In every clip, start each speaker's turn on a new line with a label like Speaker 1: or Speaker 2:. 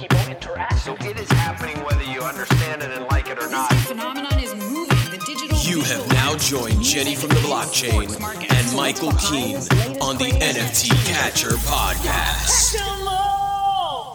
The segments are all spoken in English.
Speaker 1: people interact.
Speaker 2: So it is happening whether you understand it and like it or not.
Speaker 3: phenomenon is moving. The digital
Speaker 4: You have now joined Jenny from the blockchain and Michael Keene on the NFT Catcher podcast.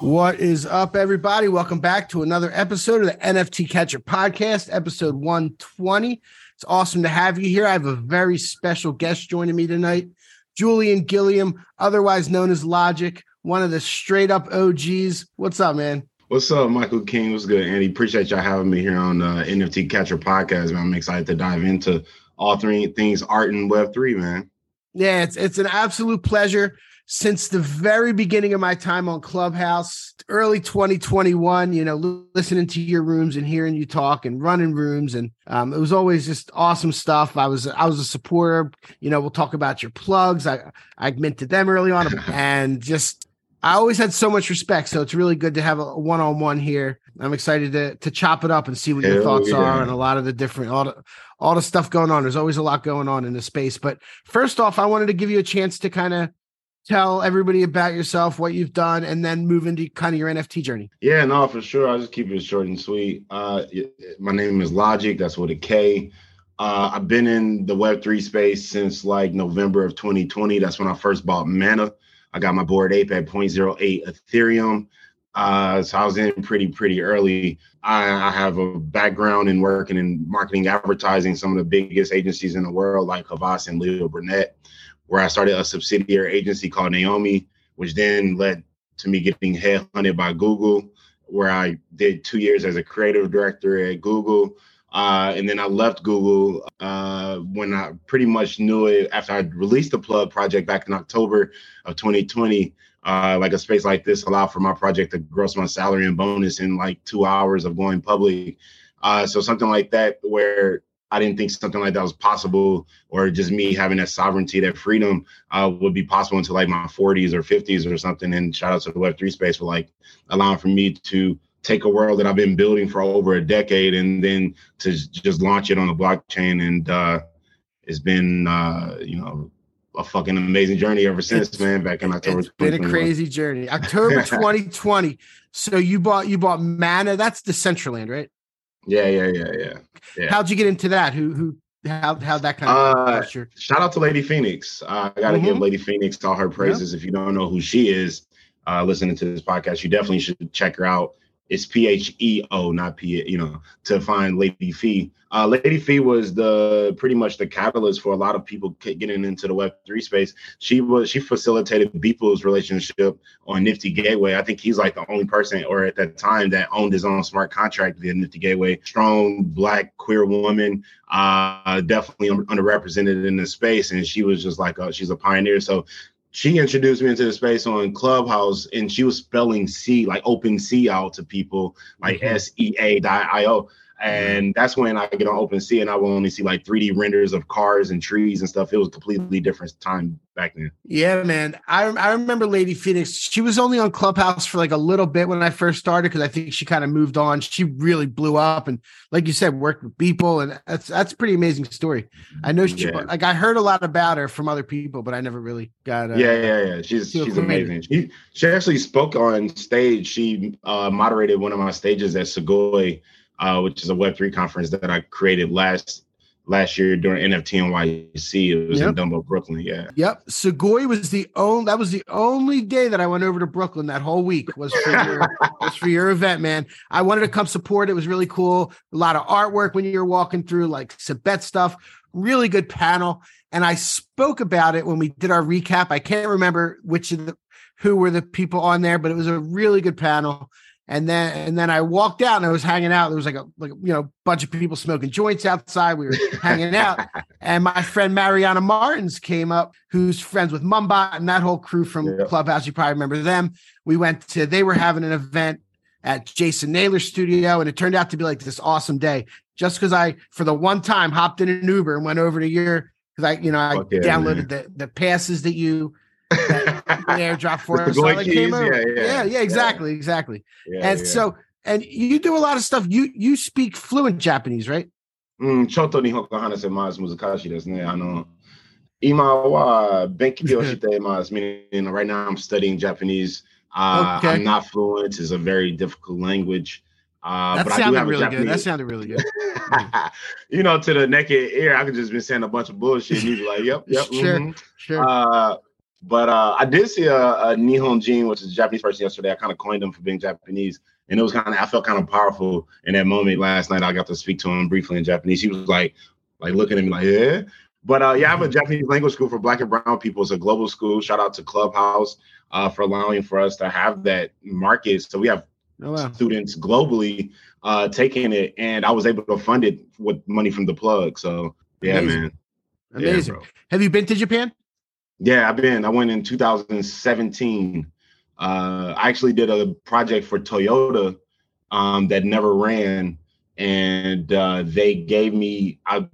Speaker 5: What is up, everybody? Welcome back to another episode of the NFT Catcher Podcast, episode 120. It's awesome to have you here. I have a very special guest joining me tonight, Julian Gilliam, otherwise known as Logik, one of the straight up OGs. What's up, man?
Speaker 6: What's up, Michael King? What's good, Andy? Appreciate y'all having me here on uh, NFT Catcher Podcast, man. I'm excited to dive into all three things art and Web three, man.
Speaker 5: Yeah, it's it's an absolute pleasure. Since the very beginning of my time on Clubhouse, early 2021, you know, listening to your rooms and hearing you talk and running rooms, and um, it was always just awesome stuff. I was I was a supporter. You know, we'll talk about your plugs. I I minted them early on, and just I always had so much respect. So it's really good to have a one on one here. I'm excited to to chop it up and see what your
Speaker 6: Hell
Speaker 5: thoughts
Speaker 6: yeah.
Speaker 5: are and a lot of the different all the all the stuff going on. There's always a lot going on in the space. But first off, I wanted to give you a chance to kind of tell everybody about yourself, what you've done, and then move into kind of your NFT journey.
Speaker 6: Yeah, no, for sure. I'll just keep it short and sweet. Uh, my name is Logik. That's with a K. Uh, I've been in the Web3 space since like November of 2020. That's when I first bought Mana. I got my Bored Ape at 0.08 Ethereum. Uh, so I was in pretty, pretty early. I, I have a background in working in marketing, advertising, some of the biggest agencies in the world, like Havas and Leo Burnett, where I started a subsidiary agency called Naomi, which then led to me getting headhunted by Google, where I did two years as a creative director at Google. Uh, and then I left Google uh, when I pretty much knew it after I released the plug project back in October of 2020. Uh, like a space like this allowed for my project to gross my salary and bonus in like two hours of going public. Uh, so something like that, where I didn't think something like that was possible, or just me having that sovereignty, that freedom, uh, would be possible until like my 40s or 50s or something. And shout out to the Web3 space for like allowing for me to take a world that I've been building for over a decade and then to just launch it on the blockchain. And uh, it's been, uh, you know, a fucking amazing journey ever since,
Speaker 5: It's-
Speaker 6: man. Back in October.
Speaker 5: It's been a crazy journey. October 2020. So you bought you bought Mana. That's the Decentraland, right?
Speaker 6: Yeah, yeah, yeah, yeah. Yeah.
Speaker 5: How'd you get into that? Who who how how that kind of
Speaker 6: Uh, Shout out to Lady PheOnix. Uh, I got to give
Speaker 5: Mhm.
Speaker 6: Lady PheOnix all her praises. If you don't know who she is, uh, listening to this podcast, you definitely should check her out. It's P H E O, not P. You know, to find Lady Fee. Uh, Lady Fee was the pretty much the catalyst for a lot of people getting into the Web three space. She was she facilitated Beeple's relationship on Nifty Gateway. I think he's like the only person, or at that time, that owned his own smart contract via Nifty Gateway. Strong black queer woman, uh, definitely underrepresented in the space, and she was just like a, she's a pioneer. So she introduced me into the space on Clubhouse, and she was spelling C like open C out to people like
Speaker 5: Mhm.
Speaker 6: S E A dot I O. And that's when I get on OpenSea and I will only see like 3D renders of cars and trees and stuff. It was a completely different time back then.
Speaker 5: Yeah, man. I I remember Lady PheOnix. She was only on Clubhouse for like a little bit when I first started because I think she kind of moved on. She really blew up and, like you said, worked with people, and that's that's a pretty amazing story. I know she
Speaker 6: Yeah.
Speaker 5: like I heard a lot about her from other people, but I never really got. Uh,
Speaker 6: yeah, yeah, yeah. She's she's amazing. She she actually spoke on stage. She uh, moderated one of my stages at Segoy, uh, which is a Web three conference that I created last last year during NFT NYC. It was
Speaker 5: Yep.
Speaker 6: in Dumbo, Brooklyn. Yeah.
Speaker 5: Yep, Segoy was the only that was the only day that I went over to Brooklyn that whole week was for your was for your event, man. I wanted to come support. It was really cool. A lot of artwork when you were walking through, like Sabet stuff. Really good panel. And I spoke about it when we did our recap. I can't remember which of the who were the people on there, but it was a really good panel. And then and then I walked out and I was hanging out. There was like a like you know bunch of people smoking joints outside. We were hanging out, and my friend Mariana Martins came up, who's friends with Mumbot and that whole crew from
Speaker 6: Yeah.
Speaker 5: Clubhouse. You probably remember them. We went to they were having an event, at Jason Naylor's studio, and it turned out to be like this awesome day. Just because I, for the one time, hopped in an Uber and went over to your because I, you know, I
Speaker 6: Fuck
Speaker 5: downloaded the the passes that you airdrop for
Speaker 6: With the
Speaker 5: us. So I
Speaker 6: Goy
Speaker 5: like
Speaker 6: keys?
Speaker 5: came over.
Speaker 6: Yeah, yeah,
Speaker 5: yeah,
Speaker 6: yeah.
Speaker 5: exactly, exactly.
Speaker 6: Yeah,
Speaker 5: and
Speaker 6: yeah.
Speaker 5: so, and you do a lot of stuff. You you speak fluent Japanese, right?
Speaker 6: うん、ちょっと日本語話せます。難しいですね。あの、今は勉強しています。Meaning, right now I'm studying Japanese. Uh,
Speaker 5: Okay.
Speaker 6: I'm not fluent. It's a very difficult language. Uh,
Speaker 5: that
Speaker 6: but I do
Speaker 5: sounded
Speaker 6: have a
Speaker 5: really good. That
Speaker 6: Japanese-
Speaker 5: sounded really good.
Speaker 6: you know, to the naked ear, I could just been saying a bunch of bullshit. And you'd be like, yep, yep.
Speaker 5: Sure,
Speaker 6: mhm.
Speaker 5: Sure.
Speaker 6: Uh, but uh, I did see a, a Nihon Jin, which is a Japanese person yesterday. I kind of coined him for being Japanese. And it was kind of, I felt kind of powerful in that moment last night. I got to speak to him briefly in Japanese. He was like, like looking at me like, yeah. But uh, yeah, I have a Japanese language school for Black and Brown people. It's a global school. Shout out to Clubhouse uh, for allowing for us to have that market. So we have
Speaker 5: oh wow.
Speaker 6: students globally uh, taking it, and I was able to fund it with money from the plug. So yeah,
Speaker 5: Amazing.
Speaker 6: man.
Speaker 5: Amazing.
Speaker 6: bro.
Speaker 5: Have you been to Japan?
Speaker 6: Yeah, I've been. I went in 2017. Uh, I actually did a project for Toyota um, that never ran, and uh, they gave me I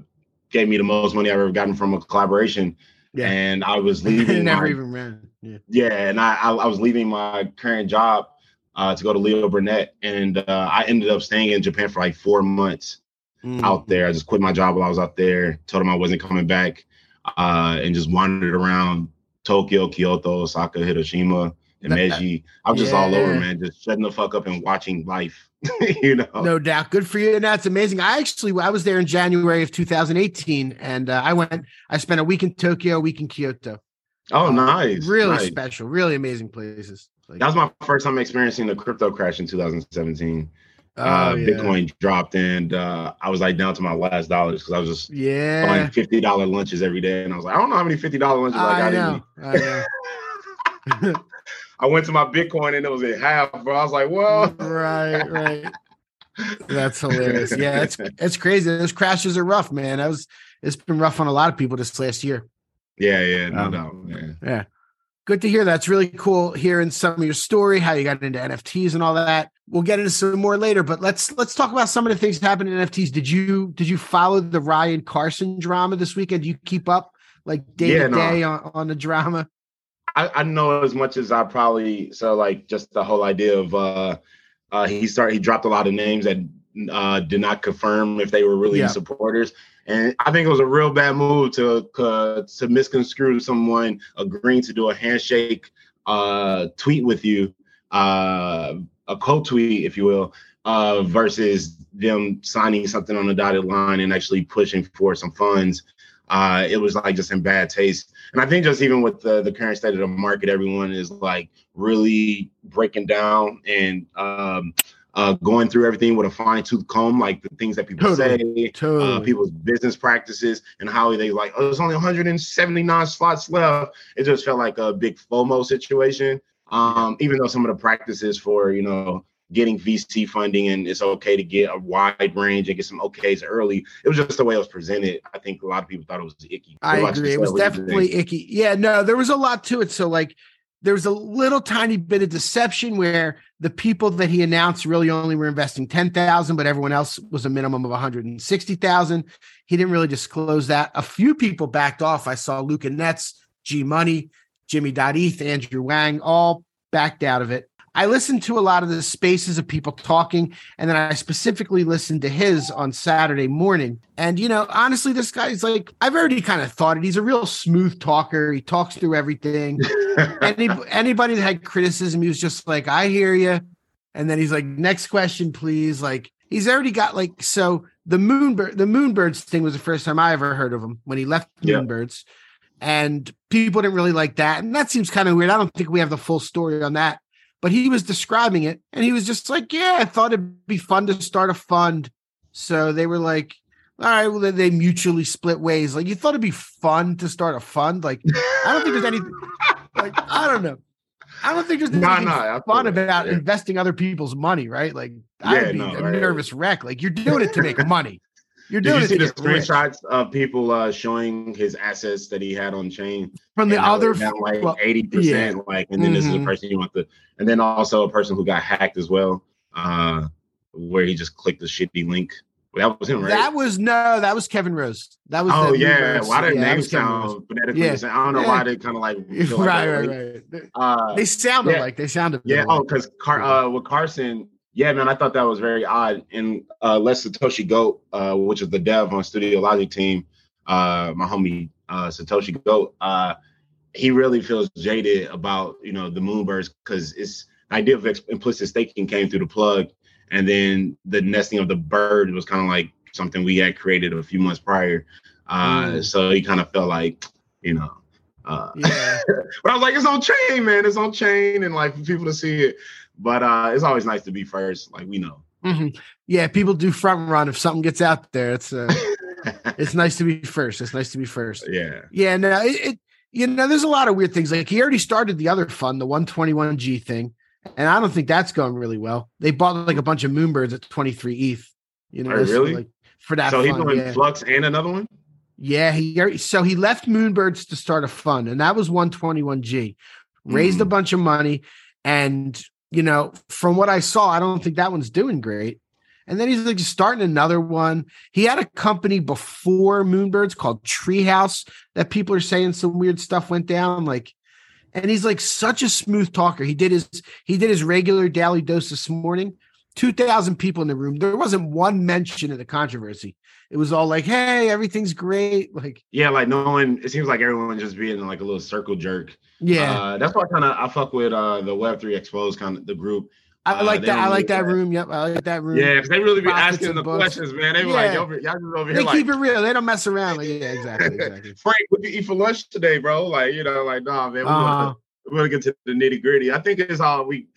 Speaker 6: gave me the most money I've ever gotten from a collaboration.
Speaker 5: Yeah.
Speaker 6: And I was leaving.
Speaker 5: never
Speaker 6: my-
Speaker 5: even ran. Yeah.
Speaker 6: yeah, and I I, I was leaving my current job uh, to go to Leo Burnett, and uh, I ended up staying in Japan for like four months
Speaker 5: Mm.
Speaker 6: out there. I just quit my job while I was out there. Told them I wasn't coming back, uh, and just wandered around Tokyo, Kyoto, Osaka, Hiroshima, and Meiji. I was just all over, man, just shutting the fuck up and watching life. you know.
Speaker 5: No doubt. Good for you. And that's amazing. I actually I was there in January of 2018 and uh, I went I spent a week in Tokyo, a week in Kyoto.
Speaker 6: Oh,
Speaker 5: Uh,
Speaker 6: nice.
Speaker 5: Really
Speaker 6: nice.
Speaker 5: special, really amazing places. Like,
Speaker 6: That was my first time experiencing the crypto crash in 2017.
Speaker 5: Oh,
Speaker 6: uh,
Speaker 5: yeah.
Speaker 6: Bitcoin dropped, and uh, I was like down to my last dollars because I was just
Speaker 5: Yeah.
Speaker 6: buying fifty dollar lunches every day, and I was like, I don't know how many fifty dollar lunches I
Speaker 5: I
Speaker 6: got in
Speaker 5: know.
Speaker 6: me.
Speaker 5: I.
Speaker 6: I went to my Bitcoin and it was at half, bro. I was like, well,
Speaker 5: right, right. That's hilarious. Yeah, it's it's crazy. Those crashes are rough, man. That was it's been rough on a lot of people this last year.
Speaker 6: yeah, yeah, no
Speaker 5: Um,
Speaker 6: doubt, man.
Speaker 5: Yeah. Good to hear. That's really cool hearing some of your story, how you got into NFTs and all that. We'll get into some more later, but let's let's talk about some of the things that happened in NFTs. Did you did you follow the Ryan Carson drama this weekend? Do you keep up like day
Speaker 6: Yeah,
Speaker 5: to
Speaker 6: no.
Speaker 5: day on, on the drama?
Speaker 6: I, I know as much as I probably so like just the whole idea of uh uh he started he dropped a lot of names that uh did not confirm if they were really
Speaker 5: Yeah.
Speaker 6: supporters. And I think it was a real bad move to uh, to misconstrue someone agreeing to do a handshake uh tweet with you, uh a co-tweet, if you will, uh versus them signing something on the dotted line and actually pushing for some funds. Uh, it was like just in bad taste. And I think just even with the, the current state of the market, everyone is like really breaking down and um, uh, going through everything with a fine tooth comb, like the things that people
Speaker 5: Totally,
Speaker 6: say, uh, people's business practices, and how they like, oh, there's only 179 slots left. It just felt like a big FOMO situation. Um, even though some of the practices for, you know, getting VC funding and it's okay to get a wide range and get some okays early. It was just the way it was presented. I think a lot of people thought it was icky.
Speaker 5: I agree. It was
Speaker 6: What do you think?
Speaker 5: definitely icky. Yeah, no, there was a lot to it. So like there was a little tiny bit of deception where the people that he announced really only were investing 10,000, but everyone else was a minimum of 160,000. He didn't really disclose that. A few people backed off. I saw Luca Netz, G Money, Jimmy Eth, Andrew Wang, all backed out of it. I listened to a lot of the spaces of people talking, and then I specifically listened to his on Saturday morning. And you know, honestly, this guy's like I've already kind of thought it. He's a real smooth talker. He talks through everything. Any, anybody that had criticism, he was just like, "I hear you," and then he's like, "Next question, please." Like he's already got like so the moonbird the moonbirds thing was the first time I ever heard of him when he left
Speaker 6: Yeah.
Speaker 5: moonbirds, and people didn't really like that, and that seems kind of weird. I don't think we have the full story on that but he was describing it and he was just like, Yeah, I thought it'd be fun to start a fund. So they were like, All right, well, they mutually split ways. Like, you thought it'd be fun to start a fund? Like, I don't think there's anything, like, I don't know. I don't think there's anything
Speaker 6: feel
Speaker 5: fun about
Speaker 6: yeah.
Speaker 5: investing other people's money, right? Like,
Speaker 6: Yeah,
Speaker 5: I'd be
Speaker 6: no,
Speaker 5: a
Speaker 6: right.
Speaker 5: nervous wreck. Like, you're doing it to make money. You're
Speaker 6: Did you see the
Speaker 5: get rich.
Speaker 6: screenshots of people uh, showing his assets that he had on chain?
Speaker 5: from the other,
Speaker 6: down like
Speaker 5: well,
Speaker 6: eighty percent, like, and then this is a
Speaker 5: Mhm.
Speaker 6: person you want to, and then also a person who got hacked as well. uh, where he just clicked the shitty link. That was him, right?
Speaker 5: That was no, that was Kevin Rose. That was
Speaker 6: oh yeah, why did
Speaker 5: Yeah, that
Speaker 6: name
Speaker 5: was Kevin Rose.
Speaker 6: sound phonetically
Speaker 5: Yeah.
Speaker 6: the? I don't know
Speaker 5: Yeah.
Speaker 6: why they kind of like like
Speaker 5: right, right, right.
Speaker 6: Uh,
Speaker 5: They sounded
Speaker 6: yeah.
Speaker 5: like they sounded.
Speaker 6: Yeah. Oh, because Car- uh, with Carson, yeah, man, I thought that was very odd. And uh, Les Satoshi Goat, uh, which is the dev on Studio Logik team, uh, my homie uh, Satoshi Goat, uh, he really feels jaded about you know the Moonbirds because it's the idea of ex- implicit staking came through the plug, and then the nesting of the bird was kind of like something we had created a few months prior. Uh,
Speaker 5: Mm.
Speaker 6: So he kind of felt like, you know. Uh,
Speaker 5: Yeah.
Speaker 6: but I was like, it's on chain, man. It's on chain, and like for people to see it. But uh it's always nice to be first, like we know.
Speaker 5: Mhm. Yeah, people do front run if something gets out there. It's uh, it's nice to be first. It's nice to be first.
Speaker 6: yeah.
Speaker 5: Yeah, no, it, it you know, there's a lot of weird things. Like he already started the other fund, the 121G thing, and I don't think that's going really well. They bought like a bunch of moonbirds at 23 ETH. You know,
Speaker 6: Oh, really?
Speaker 5: like, for that.
Speaker 6: so he's doing
Speaker 5: yeah.
Speaker 6: Flux and another one?
Speaker 5: Yeah, he so he left Moonbirds to start a fund, and that was 121G. Raised
Speaker 6: Mm.
Speaker 5: a bunch of money, and you know, from what I saw, I don't think that one's doing great. And then he's like starting another one. He had a company before Moonbirds called Treehouse that people are saying some weird stuff went down. Like, and he's like such a smooth talker. He did his he did his regular daily dose this morning. Two thousand people in the room. There wasn't one mention of the controversy. It was all like, "Hey, everything's great." Like,
Speaker 6: Yeah, like no one it seems like everyone just being like a little circle jerk.
Speaker 5: yeah,
Speaker 6: Uh that's why I kind of I fuck with uh the Web3 Exposed kind of the group.
Speaker 5: I
Speaker 6: uh,
Speaker 5: like
Speaker 6: they
Speaker 5: that. I like that room. Yep, I like that room.
Speaker 6: Yeah, because they really be
Speaker 5: Profits
Speaker 6: asking the
Speaker 5: books.
Speaker 6: questions, man. They be like,
Speaker 5: Yeah.
Speaker 6: y'all, y'all just over
Speaker 5: they
Speaker 6: here like
Speaker 5: keep it real. They don't mess around. Like, yeah, exactly, exactly.
Speaker 6: Frank, what you eat for lunch today, bro? Like, you know, like, nah, man, we
Speaker 5: Uh-huh.
Speaker 6: wanna, we wanna get to the nitty gritty. I think it's all we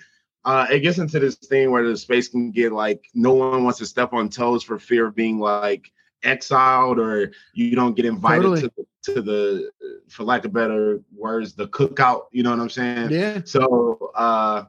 Speaker 6: uh it gets into this thing where the space can get like no one wants to step on toes for fear of being like exiled or you don't get invited
Speaker 5: Totally.
Speaker 6: to the to the for lack of better words, the cookout, you know what I'm saying?
Speaker 5: Yeah,
Speaker 6: So uh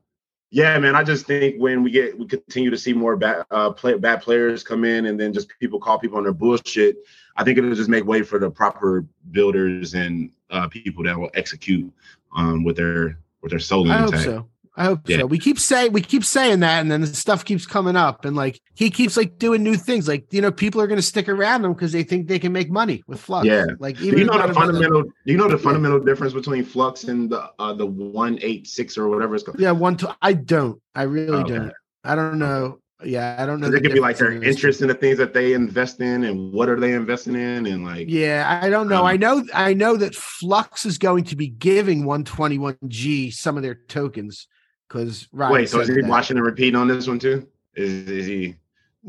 Speaker 6: yeah, man, I just think when we get we continue to see more bad uh play, bad players come in and then just people call people on their bullshit, I think it'll just make way for the proper builders and uh people that will execute um with their with their soul
Speaker 5: I hope
Speaker 6: intact.
Speaker 5: so. I hope
Speaker 6: Yeah.
Speaker 5: so. We keep saying we keep saying that, and then the stuff keeps coming up, and like he keeps like doing new things. Like you know, people are going to stick around him because they think they can make money with Flux.
Speaker 6: Yeah.
Speaker 5: like
Speaker 6: Do
Speaker 5: even
Speaker 6: you know the fundamental do you know the fundamental difference between flux and the uh the one eight six or whatever it's called?
Speaker 5: Yeah, one. Two, I don't. I really
Speaker 6: Okay.
Speaker 5: don't. I don't know. Yeah, I don't know.
Speaker 6: It could be like their
Speaker 5: in
Speaker 6: interest in the things that they invest in and what are they investing in and like
Speaker 5: Yeah, I don't know.
Speaker 6: Um,
Speaker 5: I know. I know that Flux is going to be giving 121G some of their tokens because
Speaker 6: wait, so is he
Speaker 5: that.
Speaker 6: watching and repeating on this one too? Is is he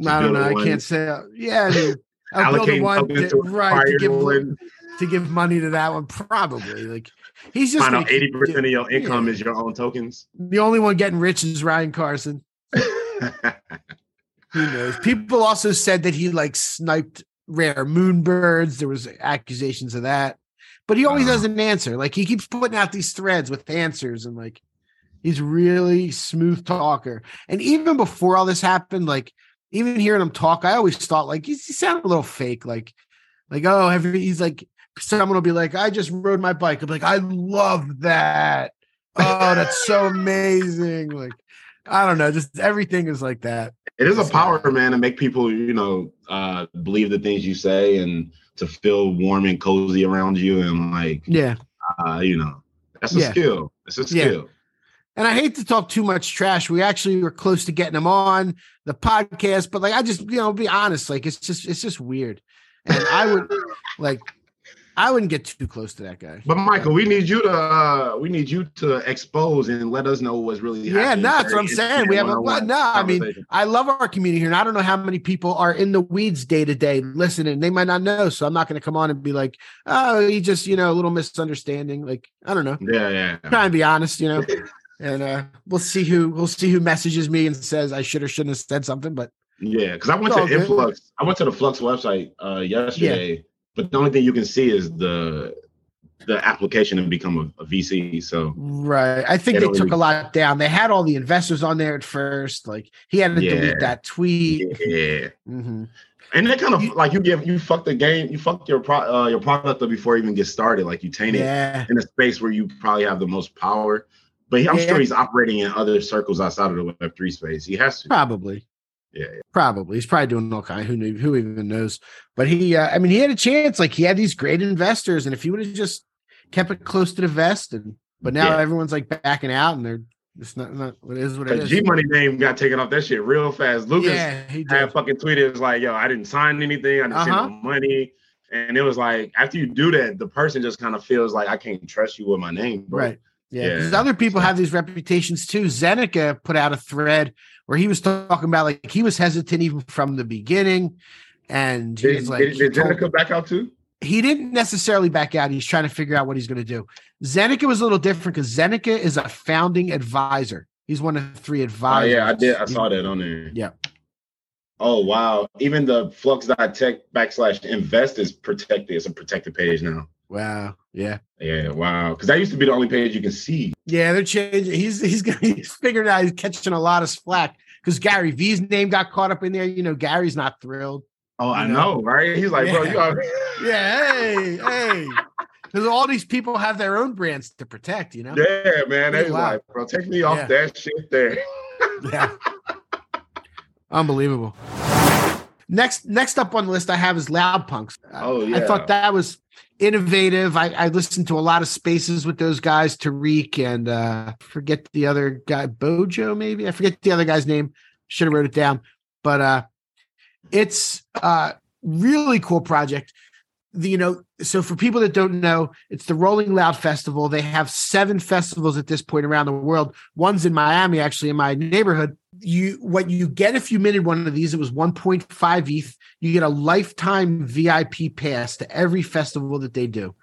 Speaker 5: I don't know. I can't say. Yeah, I mean, I'll build a
Speaker 6: allocating
Speaker 5: one to, right to give
Speaker 6: one?
Speaker 5: to give money to that one. Probably like he's just gonna
Speaker 6: eighty percent of your income
Speaker 5: yeah.
Speaker 6: is your own tokens.
Speaker 5: the only one getting rich is Ryan Carson. Who knows? People also said that he like sniped rare moonbirds. There was accusations of that, but he always
Speaker 6: Uh-huh.
Speaker 5: doesn't answer. Like he keeps putting out these threads with answers, and like he's really smooth talker. And even before all this happened, like even hearing him talk, I always thought like he's, he sounded a little fake. Like, like oh, every, he's like someone will be like, I just rode my bike. I'm like, I love that. Oh, that's so amazing. Like, I don't know, just everything is like that.
Speaker 6: it is a power, man, to make people, you know, uh, believe the things you say and to feel warm and cozy around you and like,
Speaker 5: Yeah.
Speaker 6: uh, you know, that's a
Speaker 5: Yeah.
Speaker 6: skill. It's a
Speaker 5: Yeah. And I hate to talk too much trash. We actually were close to getting him on the podcast, but like I just, you know, be honest, like it's just it's just weird. And I would like I wouldn't get too close to that guy.
Speaker 6: But Michael, we need you to uh, we need you to expose and let us know what's really happening.
Speaker 5: Yeah, no, that's what I'm saying. We have a well, no, I mean. I love our community here, and I don't know how many people are in the weeds day to day listening. They might not know, so I'm not going to come on and be like, "Oh, he just, you know, a little misunderstanding." Like, I don't know.
Speaker 6: yeah, yeah.
Speaker 5: Try and be honest, you know. And uh we'll see who we'll see who messages me and says I should or shouldn't have said something. But
Speaker 6: Yeah, because I went to
Speaker 5: good.
Speaker 6: Influx. I went to the Flux website uh, yesterday, but the only thing you can see is the the application and become a, a VC. So
Speaker 5: right, I think
Speaker 6: They
Speaker 5: they took
Speaker 6: really-
Speaker 5: a lot down. They had all the investors on there at first. Like he had to
Speaker 6: Yeah.
Speaker 5: delete that tweet.
Speaker 6: yeah,
Speaker 5: hmm
Speaker 6: and they kind of like you give you fuck the game, you fuck your pro uh, your product up before it even get started. Like you taint it
Speaker 5: Yeah,
Speaker 6: in a space where you probably have the most power. But I'm
Speaker 5: Yeah.
Speaker 6: sure he's operating in other circles outside of the Web three space. He has to.
Speaker 5: Probably.
Speaker 6: Yeah, yeah.
Speaker 5: Probably. He's probably doing all kind. Who knew? Who even knows? But he, uh, I mean, he had a chance. Like he had these great investors, and if he would have just kept it close to the vest, and but now
Speaker 6: Yeah.
Speaker 5: everyone's like backing out, and they're it's not not what it is what it is.
Speaker 6: G Money name got taken off that shit real fast. Lucas
Speaker 5: yeah, he
Speaker 6: had fucking tweeted, it was like, yo, I didn't sign anything, I didn't send
Speaker 5: Uh-huh.
Speaker 6: no money. And it was like, after you do that, the person just kind of feels like I can't trust you with my name, bro.
Speaker 5: Right. Yeah, because
Speaker 6: Yeah.
Speaker 5: other people have these reputations too. Zeneca put out a thread where he was talking about like he was hesitant even from the beginning, and he
Speaker 6: Did,
Speaker 5: was like,
Speaker 6: did,
Speaker 5: he
Speaker 6: did
Speaker 5: told-
Speaker 6: back out too?
Speaker 5: he didn't necessarily back out. He's trying to figure out what he's going to do. Zeneca was a little different because Zeneca is a founding advisor. He's one of the three advisors.
Speaker 6: Oh, yeah, I did. I saw that on there.
Speaker 5: Yeah.
Speaker 6: Oh wow. Even the flux.tech backslash invest is protected. It's a protected page now.
Speaker 5: Wow. Yeah.
Speaker 6: Yeah, wow. Because that used to be the only page you can see.
Speaker 5: Yeah, they're changing. He's he's gonna he's figured out he's catching a lot of slack because Gary V's name got caught up in there. You know, Gary's not thrilled.
Speaker 6: Oh, I know,
Speaker 5: know?
Speaker 6: right? He's like, bro, you
Speaker 5: Yeah.
Speaker 6: are
Speaker 5: Yeah, hey, hey. Because all these people have their own brands to protect, you know?
Speaker 6: Yeah, man. They like, bro, take me off
Speaker 5: Yeah.
Speaker 6: that shit there.
Speaker 5: Yeah. Unbelievable. Next, next up on the list I have is Loud Punks.
Speaker 6: Oh, yeah.
Speaker 5: I thought that was innovative. I, I listened to a lot of spaces with those guys, Tariq and uh forget the other guy, Bojo, maybe. I forget the other guy's name. Should have wrote it down. But uh it's uh really cool project. The, you know, so for people that don't know, it's the Rolling Loud Festival. They have seven festivals at this point around the world. One's in Miami, actually, in my neighborhood. You what you get if you minted one of these, it was 1.5 ETH. You get a lifetime VIP pass to every festival that they do,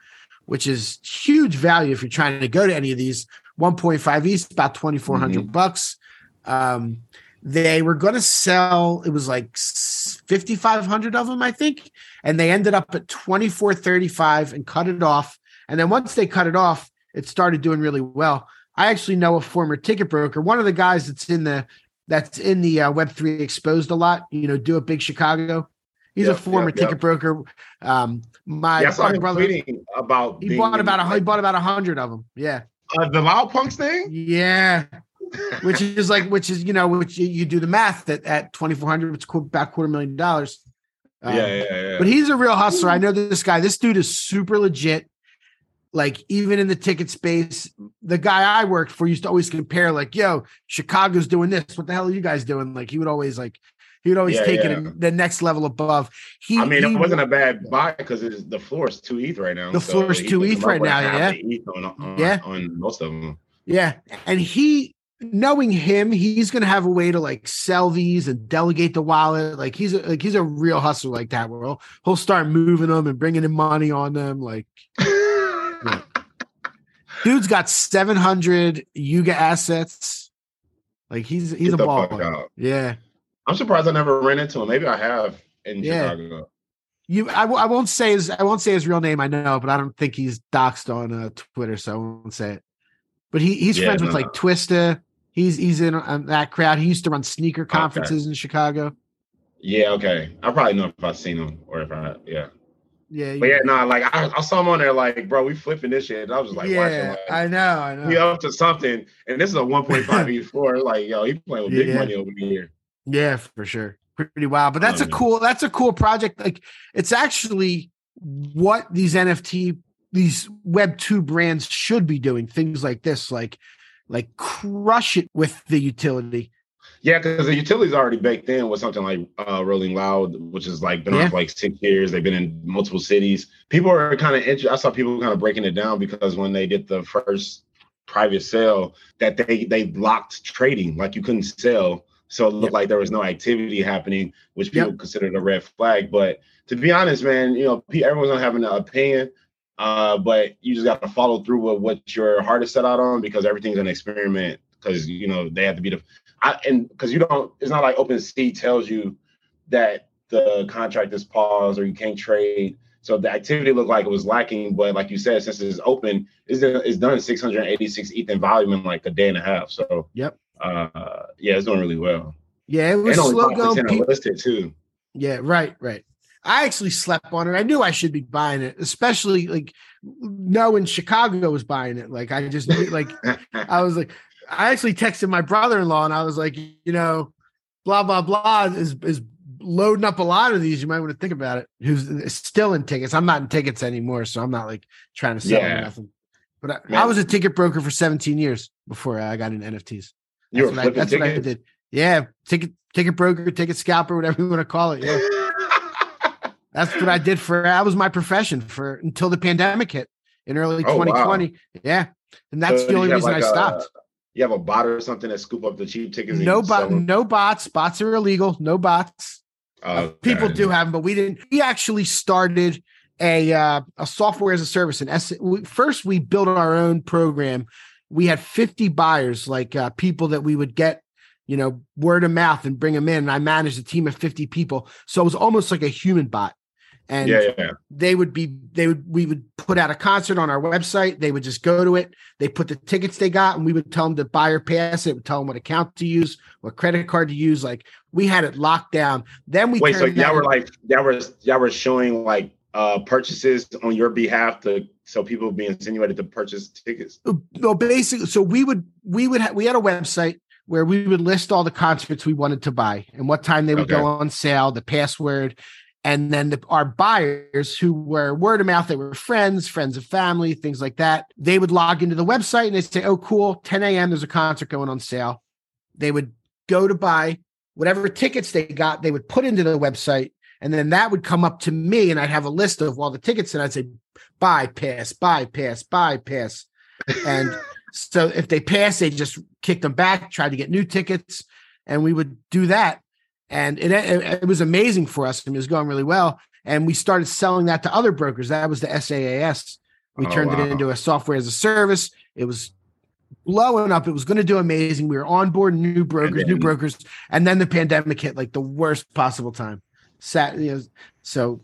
Speaker 5: which is huge value if you're trying to go to any of these. 1.5 ETH, about 2,400 bucks. Um, they were going to sell, it was like 5,500 of them, I think. And they ended up at 2435 and cut it off. And then once they cut it off, it started doing really well. I actually know a former ticket broker, one of the guys that's in the that's in the uh, Web three exposed a lot. You know, do it big Chicago. He's a former
Speaker 6: yep,
Speaker 5: ticket
Speaker 6: yep.
Speaker 5: broker. Um, my,
Speaker 6: yeah, I saw him
Speaker 5: brother,
Speaker 6: tweeting about
Speaker 5: he bought about a he bought about a hundred of them. Yeah,
Speaker 6: uh, the Loud Punks thing.
Speaker 5: yeah. which is like, which is you know, which you, you do the math that at twenty four hundred, it's about quarter million dollars. Um,
Speaker 6: yeah, yeah, yeah.
Speaker 5: But he's a real hustler. I know this guy. This dude is super legit. Like even in the ticket space, the guy I worked for used to always compare, like, "Yo, Chicago's doing this. What the hell are you guys doing?" Like he would always like, he would always
Speaker 6: Yeah,
Speaker 5: take
Speaker 6: yeah.
Speaker 5: it the next level above. He,
Speaker 6: I mean,
Speaker 5: he-
Speaker 6: it wasn't a bad buy because the floor is two ETH right now.
Speaker 5: The floor's
Speaker 6: he
Speaker 5: 2
Speaker 6: was
Speaker 5: ETH right now, yeah.
Speaker 6: ETH on, on,
Speaker 5: Yeah.
Speaker 6: on most of them.
Speaker 5: Yeah. And he knowing him, he's gonna have a way to like sell these and delegate the wallet. Like he's a like he's a real hustler like that where he'll, he'll start moving them and bringing in money on them. Like dude's got 700 Yuga assets. Like he's he's
Speaker 6: Get
Speaker 5: a
Speaker 6: the
Speaker 5: ball.
Speaker 6: fuck.
Speaker 5: Yeah.
Speaker 6: I'm surprised I never ran into him. Maybe I have in
Speaker 5: Yeah.
Speaker 6: Chicago.
Speaker 5: You I, w- I won't say his I won't say his real name, I know, but I don't think he's doxed on uh, Twitter, so I won't say it. But he he's
Speaker 6: Yeah,
Speaker 5: friends with
Speaker 6: no.
Speaker 5: like Twista. He's he's in on that crowd. He used to run sneaker conferences in Chicago.
Speaker 6: Yeah, okay. I probably know if I've seen him or if I, yeah.
Speaker 5: Yeah,
Speaker 6: But yeah, nah, like I, I saw him on there, like, bro, we flipping this shit. And I was just like,
Speaker 5: yeah,
Speaker 6: watching, like,
Speaker 5: I know, I know.
Speaker 6: we up to something. And this is a 1.5 E four. Like, yo, he playing with big
Speaker 5: Yeah.
Speaker 6: money over here.
Speaker 5: Yeah, for sure. Pretty wild. But that's a cool, that's a cool project. Like it's actually what these NFT, these web two brands should be doing. Things like this, like like crush it with the utility.
Speaker 6: Yeah, because the utility's already baked in with something like uh, Rolling Loud, which has like been
Speaker 5: Yeah.
Speaker 6: on for like six years. They've been in multiple cities. People are kind of interested. I saw people kind of breaking it down because when they did the first private sale, that they they blocked trading, like you couldn't sell. So it looked
Speaker 5: Yep.
Speaker 6: like there was no activity happening, which people
Speaker 5: Yep.
Speaker 6: considered a red flag. But to be honest, man, you know, everyone's gonna have an opinion. Uh, but you just got to follow through with what your heart is set out on because everything's an experiment. Because you know they have to be the I, and because you don't, it's not like OpenSea tells you that the contract is paused or you can't trade. So the activity looked like it was lacking, but like you said, since it's open, it's, it's done 686 ETH in volume in like a day and a half. So
Speaker 5: Yep.
Speaker 6: uh, yeah, it's doing really well.
Speaker 5: Yeah, it was slow going.
Speaker 6: percent
Speaker 5: Pe-
Speaker 6: listed too.
Speaker 5: yeah, right, right. I actually slept on it. I knew I should be buying it, especially like knowing Chicago was buying it. Like I just knew, like I was like, I actually texted my brother-in-law and I was like, you know, blah blah blah is is loading up a lot of these. You might want to think about it. Who's still in tickets? I'm not in tickets anymore, so I'm not like trying to sell
Speaker 6: Yeah.
Speaker 5: nothing. But I, I was a ticket broker for 17 years before I got into NFTs.
Speaker 6: You were
Speaker 5: That's, what I, that's what I did. Yeah, ticket ticket broker, ticket scalper, whatever you want to call it. Yeah, that's what I did for. That was my profession for until the pandemic hit in early
Speaker 6: Oh, wow.
Speaker 5: 2020. Yeah, and that's
Speaker 6: So
Speaker 5: the only reason
Speaker 6: like
Speaker 5: I
Speaker 6: a-
Speaker 5: stopped.
Speaker 6: You have a bot or something that scoop up the cheap tickets.
Speaker 5: No bot, no bots. Bots are illegal. No bots.
Speaker 6: Oh,
Speaker 5: People do have them, but we didn't. We actually started a uh, a software as a service. And S- we, first, we built our own program. We had 50 buyers, like uh, people that we would get, you know, word of mouth and bring them in. And I managed a team of 50 people, so it was almost like a human bot. And
Speaker 6: Yeah, yeah.
Speaker 5: they would be they would we would put out a concert on our website they would just go to it they put the tickets they got and we would tell them to buy or pass it would tell them what account to use what credit card to use like we had it locked down then we
Speaker 6: Wait, so y'all were like y'all were y'all were showing like uh purchases on your behalf to so people would be insinuated to purchase tickets.
Speaker 5: well basically so we would we would ha- we had a website where we would list all the concerts we wanted to buy and what time they would
Speaker 6: Okay.
Speaker 5: go on sale the password and then the, our buyers who were word of mouth they were friends friends of family things like that they would log into the website and they'd say oh cool 10 a.m there's a concert going on sale they would go to buy whatever tickets they got they would put into the website and then that would come up to me and i'd have a list of all the tickets and i'd say buy pass buy pass buy pass and so if they pass, they just kick them back, try to get new tickets, and we would do that. And it, it, was amazing for us. and It was going really well. And we started selling that to other brokers. That was the SAAS. We
Speaker 6: Oh,
Speaker 5: turned
Speaker 6: wow.
Speaker 5: it into a software as a service. It was blowing up. It was going to do amazing. We were on board new brokers, new brokers, and then the pandemic hit like the worst possible time. Sat, you know, so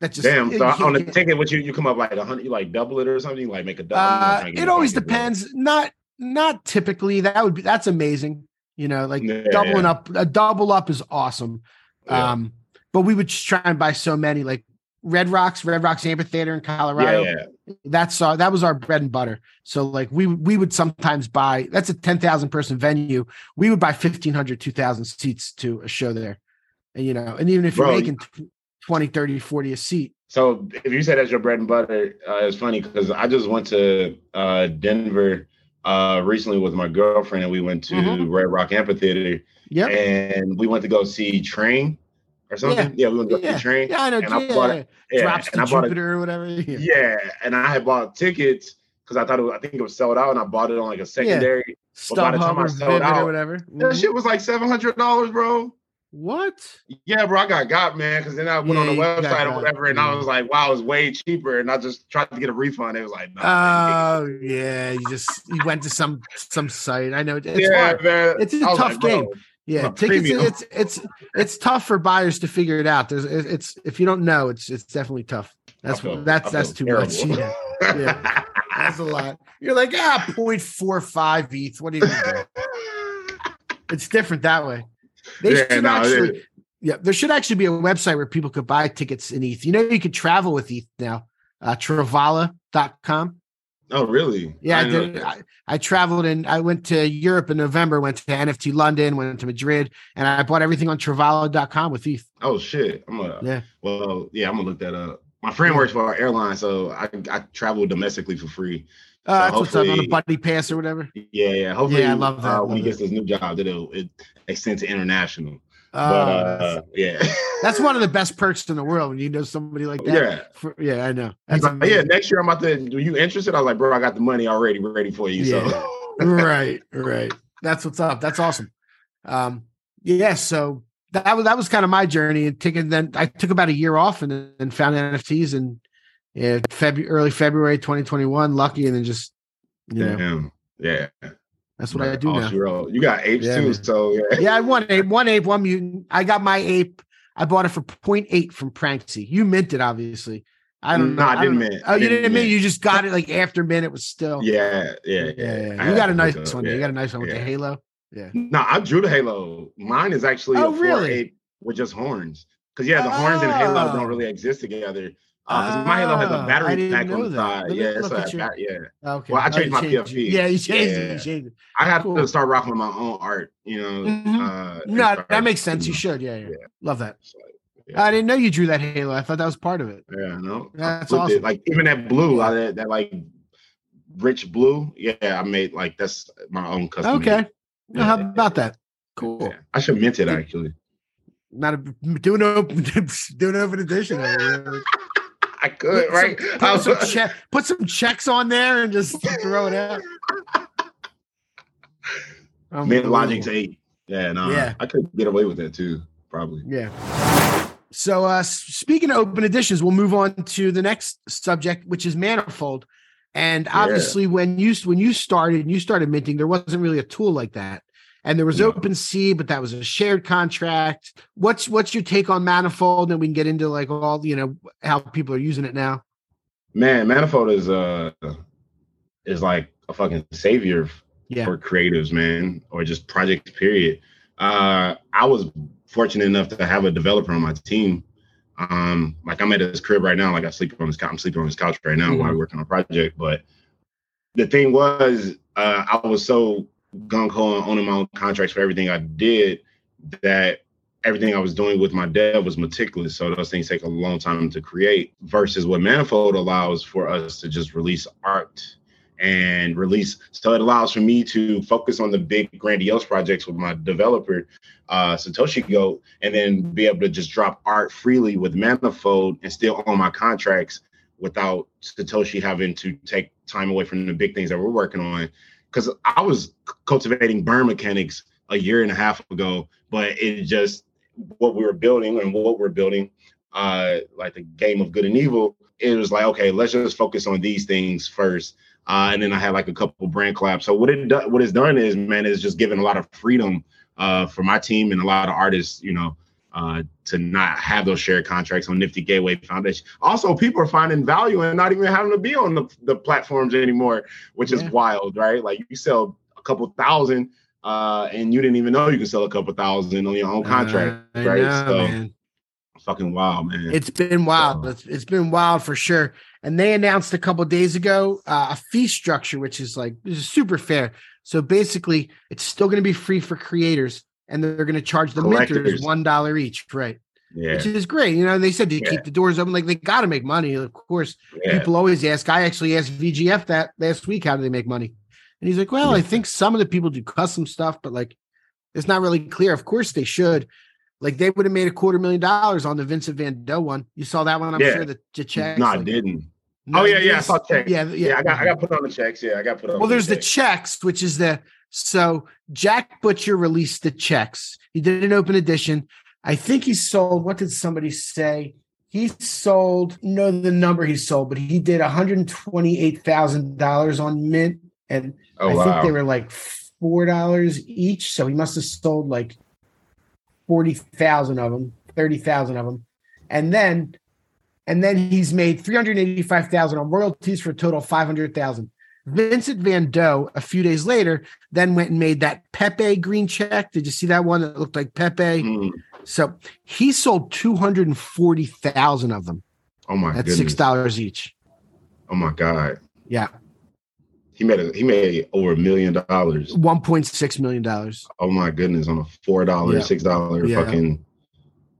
Speaker 5: that just
Speaker 6: Damn.
Speaker 5: it-
Speaker 6: So on the ticket, what you you come up like a hundred, you like double it or something, you like make a double.
Speaker 5: Uh, it always depends. Not not typically. That would be that's amazing. You know, like
Speaker 6: Yeah,
Speaker 5: doubling
Speaker 6: yeah.
Speaker 5: up. A double up is awesome.
Speaker 6: Yeah.
Speaker 5: Um, but we would just try and buy so many, like Red Rocks, Red Rocks Amphitheater in Colorado. That's our that was our bread and butter. So like we we would sometimes buy. That's a ten thousand person venue. We would buy 1,500, 2,000 seats to a show there. And you know, and even if you're making tw- 20, 30, 40 a seat.
Speaker 6: So if you say that's your bread and butter, uh, it's funny because I just went to uh, Denver uh, recently with my girlfriend, and we went to
Speaker 5: Mhm.
Speaker 6: Red Rock Amphitheater,
Speaker 5: Yep.
Speaker 6: and we went to go see Train or something. Yeah, we went to go
Speaker 5: Yeah.
Speaker 6: see Train.
Speaker 5: Yeah, I know.
Speaker 6: And I
Speaker 5: yeah,
Speaker 6: bought
Speaker 5: yeah.
Speaker 6: it. Yeah,
Speaker 5: Drops
Speaker 6: and
Speaker 5: to
Speaker 6: I bought it.
Speaker 5: Jupiter or whatever. Yeah.
Speaker 6: Yeah, and I had bought tickets because I thought it was, I think it was sold out, and I bought it on like a secondary. But by the time I
Speaker 5: or
Speaker 6: sold out,
Speaker 5: or whatever.
Speaker 6: That
Speaker 5: Mhm.
Speaker 6: shit was like seven hundred dollars, bro.
Speaker 5: What?
Speaker 6: Yeah, bro, I got got man because then I went
Speaker 5: Yeah,
Speaker 6: on the website or whatever, and I was like, wow, it's way cheaper, and I just tried to get a refund. It was like, nah,
Speaker 5: Oh yeah, you just you went to some some site. I know it's
Speaker 6: yeah,
Speaker 5: hard.
Speaker 6: man,
Speaker 5: It's a
Speaker 6: was
Speaker 5: tough
Speaker 6: like, bro,
Speaker 5: game. Yeah, tickets.
Speaker 6: premium.
Speaker 5: It's it's it's tough for buyers to figure it out. There's it's if you don't know, it's it's definitely tough. That's
Speaker 6: feel-
Speaker 5: that's that's too much.
Speaker 6: terrible.
Speaker 5: Yeah, yeah, that's a lot. You're like ah, 0.45 ETH. What do you? It's different that way. They
Speaker 6: Yeah,
Speaker 5: should
Speaker 6: no,
Speaker 5: actually. Yeah, there should actually be a website where people could buy tickets in ETH. You know, you could travel with ETH now. Uh, Travala.com.
Speaker 6: Oh, really?
Speaker 5: Yeah, I, did. I, I traveled and I went to Europe in November, went to NFT London, went to Madrid, and I bought everything on Travala.com with ETH.
Speaker 6: Oh shit! I'm gonna.
Speaker 5: Yeah.
Speaker 6: Well, yeah, I'm gonna look that up. My friend works for our airline, so I I travel domestically for free.
Speaker 5: Uh,
Speaker 6: So
Speaker 5: that's what's up on a buddy pass or whatever.
Speaker 6: Yeah, yeah. Hopefully,
Speaker 5: Yeah, I love that,
Speaker 6: Uh,
Speaker 5: love
Speaker 6: when he
Speaker 5: that.
Speaker 6: gets this new job, that it'll it extend to international.
Speaker 5: Uh,
Speaker 6: but uh, yeah,
Speaker 5: that's one of the best perks in the world when you know somebody like that.
Speaker 6: yeah.
Speaker 5: For- yeah, I know.
Speaker 6: Like, yeah, next year I'm about to. Are you interested? I was like, bro, I got the money already ready for you.
Speaker 5: Yeah.
Speaker 6: So
Speaker 5: right, right. That's what's up. That's awesome. Um, yeah, so that was that was kind of my journey and taking then I took about a year off and then found NFTs in yeah, February early February 2021, lucky, and then just you know
Speaker 6: Damn. Yeah.
Speaker 5: That's what I do
Speaker 6: Oh,
Speaker 5: now.
Speaker 6: sure. You got apes
Speaker 5: Yeah,
Speaker 6: too,
Speaker 5: man.
Speaker 6: so yeah.
Speaker 5: Yeah, I won ape, one ape, one mutant. I got my ape. I bought it for 0.8 from Pranksy. You minted, obviously. I don't know.
Speaker 6: No, I didn't
Speaker 5: know.
Speaker 6: mint.
Speaker 5: Oh, you
Speaker 6: didn't
Speaker 5: didn't mint.
Speaker 6: mint.
Speaker 5: You just got it like after mint. It was still.
Speaker 6: Yeah, yeah, yeah.
Speaker 5: yeah. You got a nice one.
Speaker 6: yeah.
Speaker 5: You got a nice one with the halo. Yeah.
Speaker 6: No, I drew the halo. Mine is actually
Speaker 5: Oh,
Speaker 6: a
Speaker 5: really?
Speaker 6: ape with just horns. Because yeah, the horns and halo
Speaker 5: Oh.
Speaker 6: don't really exist together. Because my halo has a battery pack on the side. Yeah, it's a
Speaker 5: your-
Speaker 6: yeah.
Speaker 5: Okay.
Speaker 6: Well, I
Speaker 5: Oh,
Speaker 6: changed
Speaker 5: you
Speaker 6: my
Speaker 5: it.
Speaker 6: PFP.
Speaker 5: Yeah, you changed it. You changed it.
Speaker 6: I have
Speaker 5: Cool.
Speaker 6: to start rocking my own art. You know.
Speaker 5: Mhm.
Speaker 6: Uh,
Speaker 5: No,
Speaker 6: start,
Speaker 5: that makes sense. You should. Yeah, yeah.
Speaker 6: Yeah.
Speaker 5: Love that.
Speaker 6: so, yeah.
Speaker 5: I didn't know you drew that halo. I thought that was part of it.
Speaker 6: Yeah, no.
Speaker 5: That's
Speaker 6: I flipped it.
Speaker 5: awesome.
Speaker 6: Like even that blue, uh, that, that like rich blue. Yeah, I made like that's my own custom.
Speaker 5: Okay. Well, how about that? Cool.
Speaker 6: Yeah. I should mint it actually.
Speaker 5: Not a doing open doing open edition. Over here.
Speaker 6: I could,
Speaker 5: Put
Speaker 6: right?
Speaker 5: Some,
Speaker 6: I
Speaker 5: put, some che- put some checks on there and just throw it out.
Speaker 6: Mint Logik's
Speaker 5: Unbelievable.
Speaker 6: eight. Yeah, no,
Speaker 5: Yeah.
Speaker 6: I could get away with that too, probably.
Speaker 5: Yeah. So, uh, speaking of open editions, we'll move on to the next subject, which is Manifold. And obviously, when you when you started, you started minting, there wasn't really a tool like that, and there was
Speaker 6: Open
Speaker 5: OpenSea, but that was a shared contract. What's what's your take on Manifold? And we can get into like all you know how people are using it now.
Speaker 6: Man, Manifold is uh is like a fucking savior
Speaker 5: Yeah.
Speaker 6: for creatives, man, or just projects. Period. Uh, I was fortunate enough to have a developer on my team. Um, like I'm at his crib right now. Like I sleep on his couch. I'm sleeping on his couch right now while
Speaker 5: Mhm.
Speaker 6: I'm working on a project. But the thing was, uh, I was so gung ho on owning my own contracts for everything I did that everything I was doing with my dev was meticulous. So those things take a long time to create versus what Manifold allows for us to just release art and release. So it allows for me to focus on the big grandiose projects with my developer, uh, Satoshi Go, and then be able to just drop art freely with Manifold and still own my contracts without Satoshi having to take time away from the big things that we're working on. Because I was cultivating burn mechanics a year and a half ago, but it just what we were building and what we're building, uh, like the game of good and evil, it was like, okay, let's just focus on these things first. Uh, and then I had like a couple brand collabs. So what it do, what it's done is, man, is just giving a lot of freedom uh, for my team and a lot of artists, you know, uh, to not have those shared contracts on Nifty Gateway Foundation. Also, people are finding value and not even having to be on the, the platforms anymore, which is wild, right? Like you sell a couple thousand uh, and you didn't even know you could sell a couple thousand on your own contract,
Speaker 5: I
Speaker 6: right?
Speaker 5: know,
Speaker 6: so
Speaker 5: man.
Speaker 6: fucking wild, man.
Speaker 5: It's been wild. It's, it's been wild for sure. And they announced a couple days ago uh, a fee structure, which is like this is super fair. So basically, it's still going to be free for creators, and they're going to charge the minters one dollar each, right?
Speaker 6: yeah,
Speaker 5: Which is great. You know, they said to
Speaker 6: Yeah.
Speaker 5: keep the doors open. Like they got to make money, of course.
Speaker 6: yeah.
Speaker 5: People always ask. I actually asked VGF that last week. How do they make money? And he's like, "Well, I think some of the people do custom stuff, but like, it's not really clear. Of course, they should." Like they would have made a quarter million dollars on the Vincent Van Dough one. You saw that one, I'm sure. The, the checks.
Speaker 6: No, I didn't.
Speaker 5: No,
Speaker 6: oh yeah, yeah, I saw checks.
Speaker 5: Yeah,
Speaker 6: Yeah,
Speaker 5: yeah.
Speaker 6: I got I got put on the checks. Yeah, I got put on.
Speaker 5: Well, there's the
Speaker 6: checks.
Speaker 5: checks, which is the so Jack Butcher released the checks. He did an open edition. I think he sold. What did somebody say? He sold no the number he sold, but he did 128 thousand dollars on Mint, and
Speaker 6: Oh
Speaker 5: I
Speaker 6: wow.
Speaker 5: think they were like four dollars each. So he must have sold like forty thousand of them, thirty thousand of them, and then and then he's made three hundred eighty-five thousand on royalties for a total of five hundred thousand. Vincent Van Dough, a few days later, then went and made that Pepe green check. Did you see that one that looked like Pepe?
Speaker 6: Mm.
Speaker 5: So he sold two hundred and forty thousand of them
Speaker 6: Oh my
Speaker 5: at
Speaker 6: goodness.
Speaker 5: six dollars each.
Speaker 6: Oh my god.
Speaker 5: Yeah,
Speaker 6: He made a, he made over a million dollars.
Speaker 5: one point six million dollars.
Speaker 6: Oh my goodness, on a four dollar,
Speaker 5: Yeah.
Speaker 6: six dollar
Speaker 5: Yeah.
Speaker 6: fucking.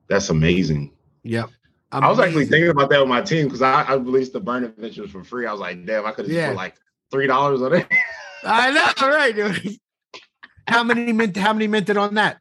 Speaker 6: That's amazing.
Speaker 5: Yep.
Speaker 6: I was actually thinking about that with my team because I, I released the burn adventures for free. I was like, damn, I could have
Speaker 5: Yeah.
Speaker 6: like three dollars on it.
Speaker 5: I know, all right. how many mint? How many minted on that?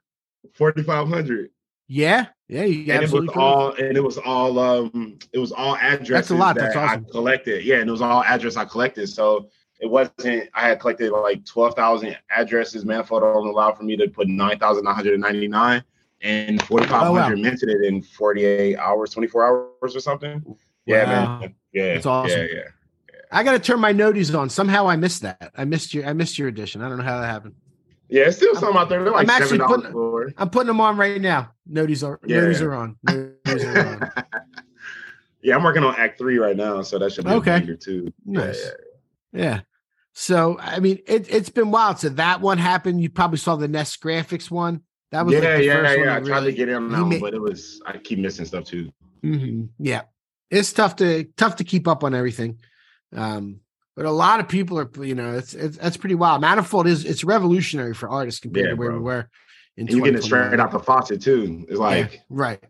Speaker 6: Forty five hundred.
Speaker 5: Yeah, yeah, you
Speaker 6: and it was
Speaker 5: could.
Speaker 6: all and it was all um it was all addresses
Speaker 5: lot.
Speaker 6: that
Speaker 5: That's awesome.
Speaker 6: I collected. Yeah, and it was all address I collected. So it wasn't I had collected like twelve thousand addresses. Manifold only allowed for me to put nine thousand nine hundred and ninety nine and forty five
Speaker 5: Oh,
Speaker 6: hundred minted it in forty eight hours, twenty four hours or something. Yeah, man. Yeah,
Speaker 5: It's awesome.
Speaker 6: Yeah, yeah.
Speaker 5: I got to turn my noties on. Somehow I missed that. I missed your. I missed your edition. I don't know how that happened.
Speaker 6: Yeah, it's still some out there. They're like
Speaker 5: I'm actually putting-
Speaker 6: for.
Speaker 5: I'm putting them on right now. Noties are.
Speaker 6: Yeah.
Speaker 5: Noties are on. Noties are on.
Speaker 6: yeah, I'm working on Act Three right now, so that should be
Speaker 5: Okay.
Speaker 6: a banger too. Yeah,
Speaker 5: Nice.
Speaker 6: yeah.
Speaker 5: Yeah. So I mean, it, it's been wild. So that one happened. You probably saw the Nest Graphics one. That was
Speaker 6: yeah,
Speaker 5: like the
Speaker 6: yeah,
Speaker 5: first one
Speaker 6: yeah. I tried
Speaker 5: really-
Speaker 6: to get in on
Speaker 5: he
Speaker 6: that one,
Speaker 5: ma-
Speaker 6: but it was I keep missing stuff too.
Speaker 5: Mhm. Yeah, it's tough to tough to keep up on everything. Um, but a lot of people are, you know, it's it's that's pretty wild. Manifold is it's revolutionary for artists compared
Speaker 6: Yeah,
Speaker 5: to where we were in
Speaker 6: And you get it straight out the faucet too. It's like
Speaker 5: Yeah, right.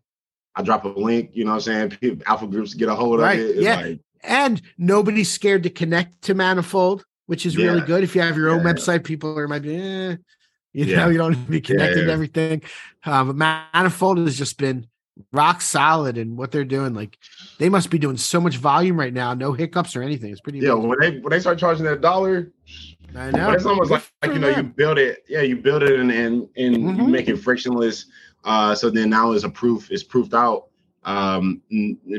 Speaker 6: I drop a link, you know what I'm saying? People, alpha groups get a hold of it. It's
Speaker 5: yeah.
Speaker 6: like
Speaker 5: And nobody's scared to connect to Manifold, which is really good. If you have your own
Speaker 6: Yeah.
Speaker 5: website, people are might be, eh, you
Speaker 6: Yeah.
Speaker 5: know, you don't need to be connected to everything. Uh, but Manifold has just been rock solid in what they're doing. Like they must be doing so much volume right now, no hiccups or anything. It's pretty.
Speaker 6: yeah,
Speaker 5: amazing.
Speaker 6: when they when they start charging that dollar,
Speaker 5: I know.
Speaker 6: it's almost like, like you know, you build it, yeah, you build it and and, and you
Speaker 5: Mhm.
Speaker 6: make it frictionless. Uh so then now it's a proof, it's proofed out. Um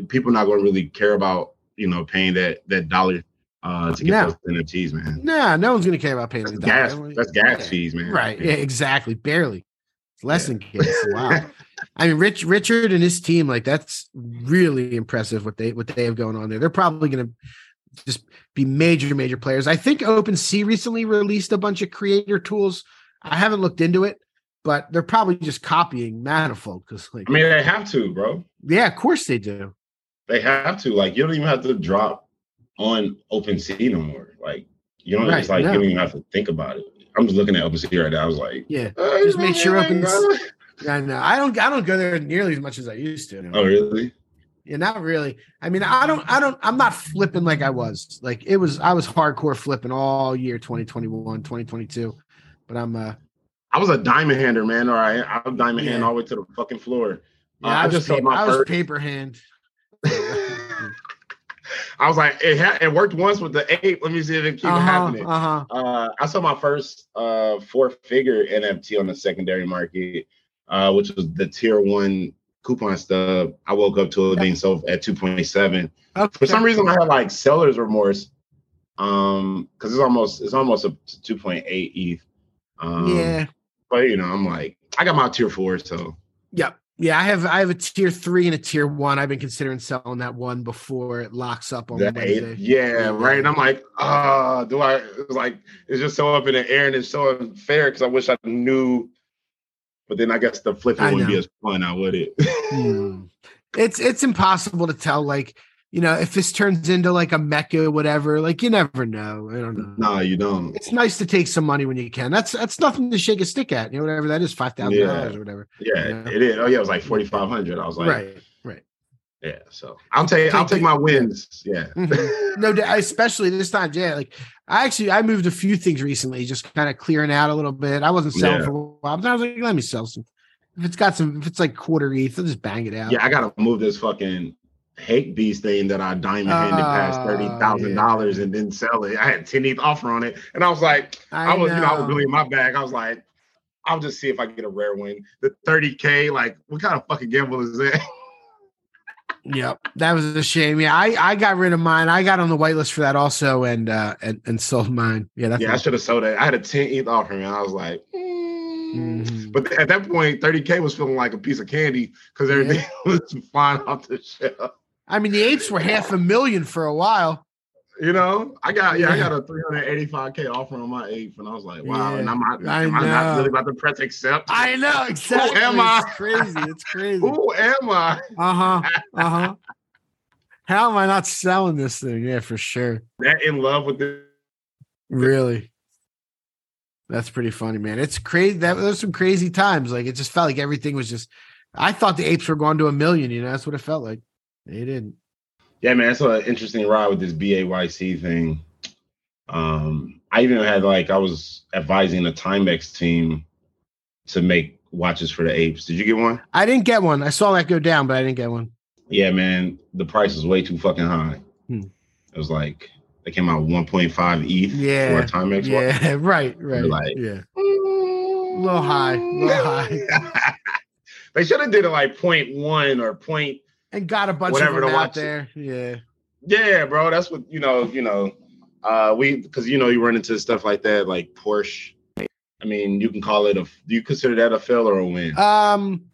Speaker 6: people not gonna really care about you know paying that that dollar uh to get
Speaker 5: No.
Speaker 6: those NFTs, man.
Speaker 5: Nah, no one's gonna care about paying
Speaker 6: That's
Speaker 5: the
Speaker 6: gas,
Speaker 5: dollar.
Speaker 6: that's gas
Speaker 5: Yeah.
Speaker 6: fees, man.
Speaker 5: Right. Yeah, exactly. Barely. Less than gas. Wow. I mean, Rich Richard and his team, like that's really impressive what they what they have going on there. They're probably gonna just be major, major players. I think OpenSea recently released a bunch of creator tools. I haven't looked into it, but they're probably just copying Manifold because like
Speaker 6: I mean, they have to, bro.
Speaker 5: yeah, of course they do.
Speaker 6: They have to. Like, you don't even have to drop on OpenSea no more. Like, you don't.
Speaker 5: Right,
Speaker 6: it's like
Speaker 5: no.
Speaker 6: you don't even have to think about it. I'm just looking at OpenSea right now. I was like,
Speaker 5: Yeah.
Speaker 6: uh,
Speaker 5: Just make sure
Speaker 6: uh,
Speaker 5: I know. I don't I don't go there nearly as much as I used to.
Speaker 6: Oh, really?
Speaker 5: Yeah, not really. I mean, I don't, I don't, I'm not flipping like I was. Like it was, I was hardcore flipping all year 2021, 2022. But I'm, uh,
Speaker 6: I was a diamond hander, man. All right, I was diamond hand all the way to the fucking floor.
Speaker 5: yeah,
Speaker 6: Uh,
Speaker 5: I,
Speaker 6: I just
Speaker 5: paper,
Speaker 6: my
Speaker 5: I was
Speaker 6: first-
Speaker 5: paper hand.
Speaker 6: I was like, it ha- it worked once with the eight. Let me see if it keeps
Speaker 5: Uh-huh,
Speaker 6: happening.
Speaker 5: uh-huh.
Speaker 6: Uh, I saw my first uh four figure NFT on the secondary market, uh, which was the tier one coupon stub. I woke up to it being sold at 2.7.
Speaker 5: Okay.
Speaker 6: For some reason, I had like seller's remorse. Um, because it's almost it's almost a 2.8 ETH. Um,
Speaker 5: yeah.
Speaker 6: but you know, I'm like, I got my tier four, so
Speaker 5: Yep. Yeah. I have, I have a tier three and a tier one. I've been considering selling that one before it locks up on
Speaker 6: the
Speaker 5: Wednesday.
Speaker 6: eight, yeah, right. And I'm like, ah, do I? It's like it's just so up in the air and it's so unfair because I wish I knew. But then I guess the flipping
Speaker 5: I
Speaker 6: wouldn't be as fun, now would it?
Speaker 5: Hmm. It's, it's impossible to tell. Like, you know, if this turns into like a mecca, whatever, like you never know. I don't know.
Speaker 6: nah, you don't.
Speaker 5: it's nice to take some money when you can. That's that's nothing to shake a stick at. You know, whatever that is, five thousand dollars
Speaker 6: Yeah.
Speaker 5: or whatever.
Speaker 6: Yeah,
Speaker 5: Yeah.
Speaker 6: it is. Oh yeah, it was like 4,500. I was like,
Speaker 5: right, right.
Speaker 6: yeah. So I'll take I'll
Speaker 5: Take
Speaker 6: my wins. Yeah.
Speaker 5: Mhm. no, especially this time, yeah. Like I actually I moved a few things recently, just kind of clearing out a little bit. I wasn't selling
Speaker 6: Yeah.
Speaker 5: for a while, but I was like, let me sell some. If it's got some, if it's like quarter ETH, I'll just bang it out.
Speaker 6: Yeah, I gotta move this fucking hate beast thing that I diamond handed past
Speaker 5: Oh,
Speaker 6: thirty thousand dollars and didn't sell it. I had 10 ETH offer on it, and I was like, I, was, you know, I was
Speaker 5: know.
Speaker 6: really in my bag. I was like, I'll just see if I get a rare win. The 30k, like, what kind of fucking gamble is that?
Speaker 5: Yep, that was a shame. Yeah, I I got rid of mine. I got on the whitelist for that also, and uh and and sold mine. Yeah, that's
Speaker 6: yeah, I should have sold it. I had a 10 ETH offer, and I was like, mm. But at that point, 30k was feeling like a piece of candy because everything was flying off the shelf.
Speaker 5: I mean, the apes were half a million for a while.
Speaker 6: You know, I got yeah, I got a 385k offer on my ape, and I was like, wow, and I'm not,
Speaker 5: I
Speaker 6: am not really about to press accept.
Speaker 5: I know exactly.
Speaker 6: Who am I?
Speaker 5: It's crazy. It's crazy.
Speaker 6: Who am I?
Speaker 5: Uh huh. Uh huh. How am I not selling this thing? Yeah, for sure.
Speaker 6: That in love with the
Speaker 5: Really. That's pretty funny, man. It's crazy. That those some crazy times. Like it just felt like everything was just. I thought the apes were going to a million. You know, that's what it felt like. They didn't.
Speaker 6: Yeah, man, it's an interesting ride with this BAYC thing. Um, I even had like I was advising the Timex team to make watches for the apes. Did you get one?
Speaker 5: I didn't get one. I saw that go down, but I didn't get one.
Speaker 6: Yeah, man, the price is way too fucking high.
Speaker 5: Hmm.
Speaker 6: It was like they came out 1.5 ETH
Speaker 5: Yeah.
Speaker 6: for a Timex watch.
Speaker 5: Yeah. Right. Right.
Speaker 6: like-
Speaker 5: yeah. A little high. A little high.
Speaker 6: they should have did it like point one or point.
Speaker 5: And got a bunch
Speaker 6: Whatever
Speaker 5: of them
Speaker 6: to
Speaker 5: out
Speaker 6: watch.
Speaker 5: there. Yeah.
Speaker 6: Yeah, bro, that's what you know. You know, uh, we because you know you run into stuff like that, like Porsche. I mean, you can call it a. Do you consider that a fail or a win?
Speaker 5: Um,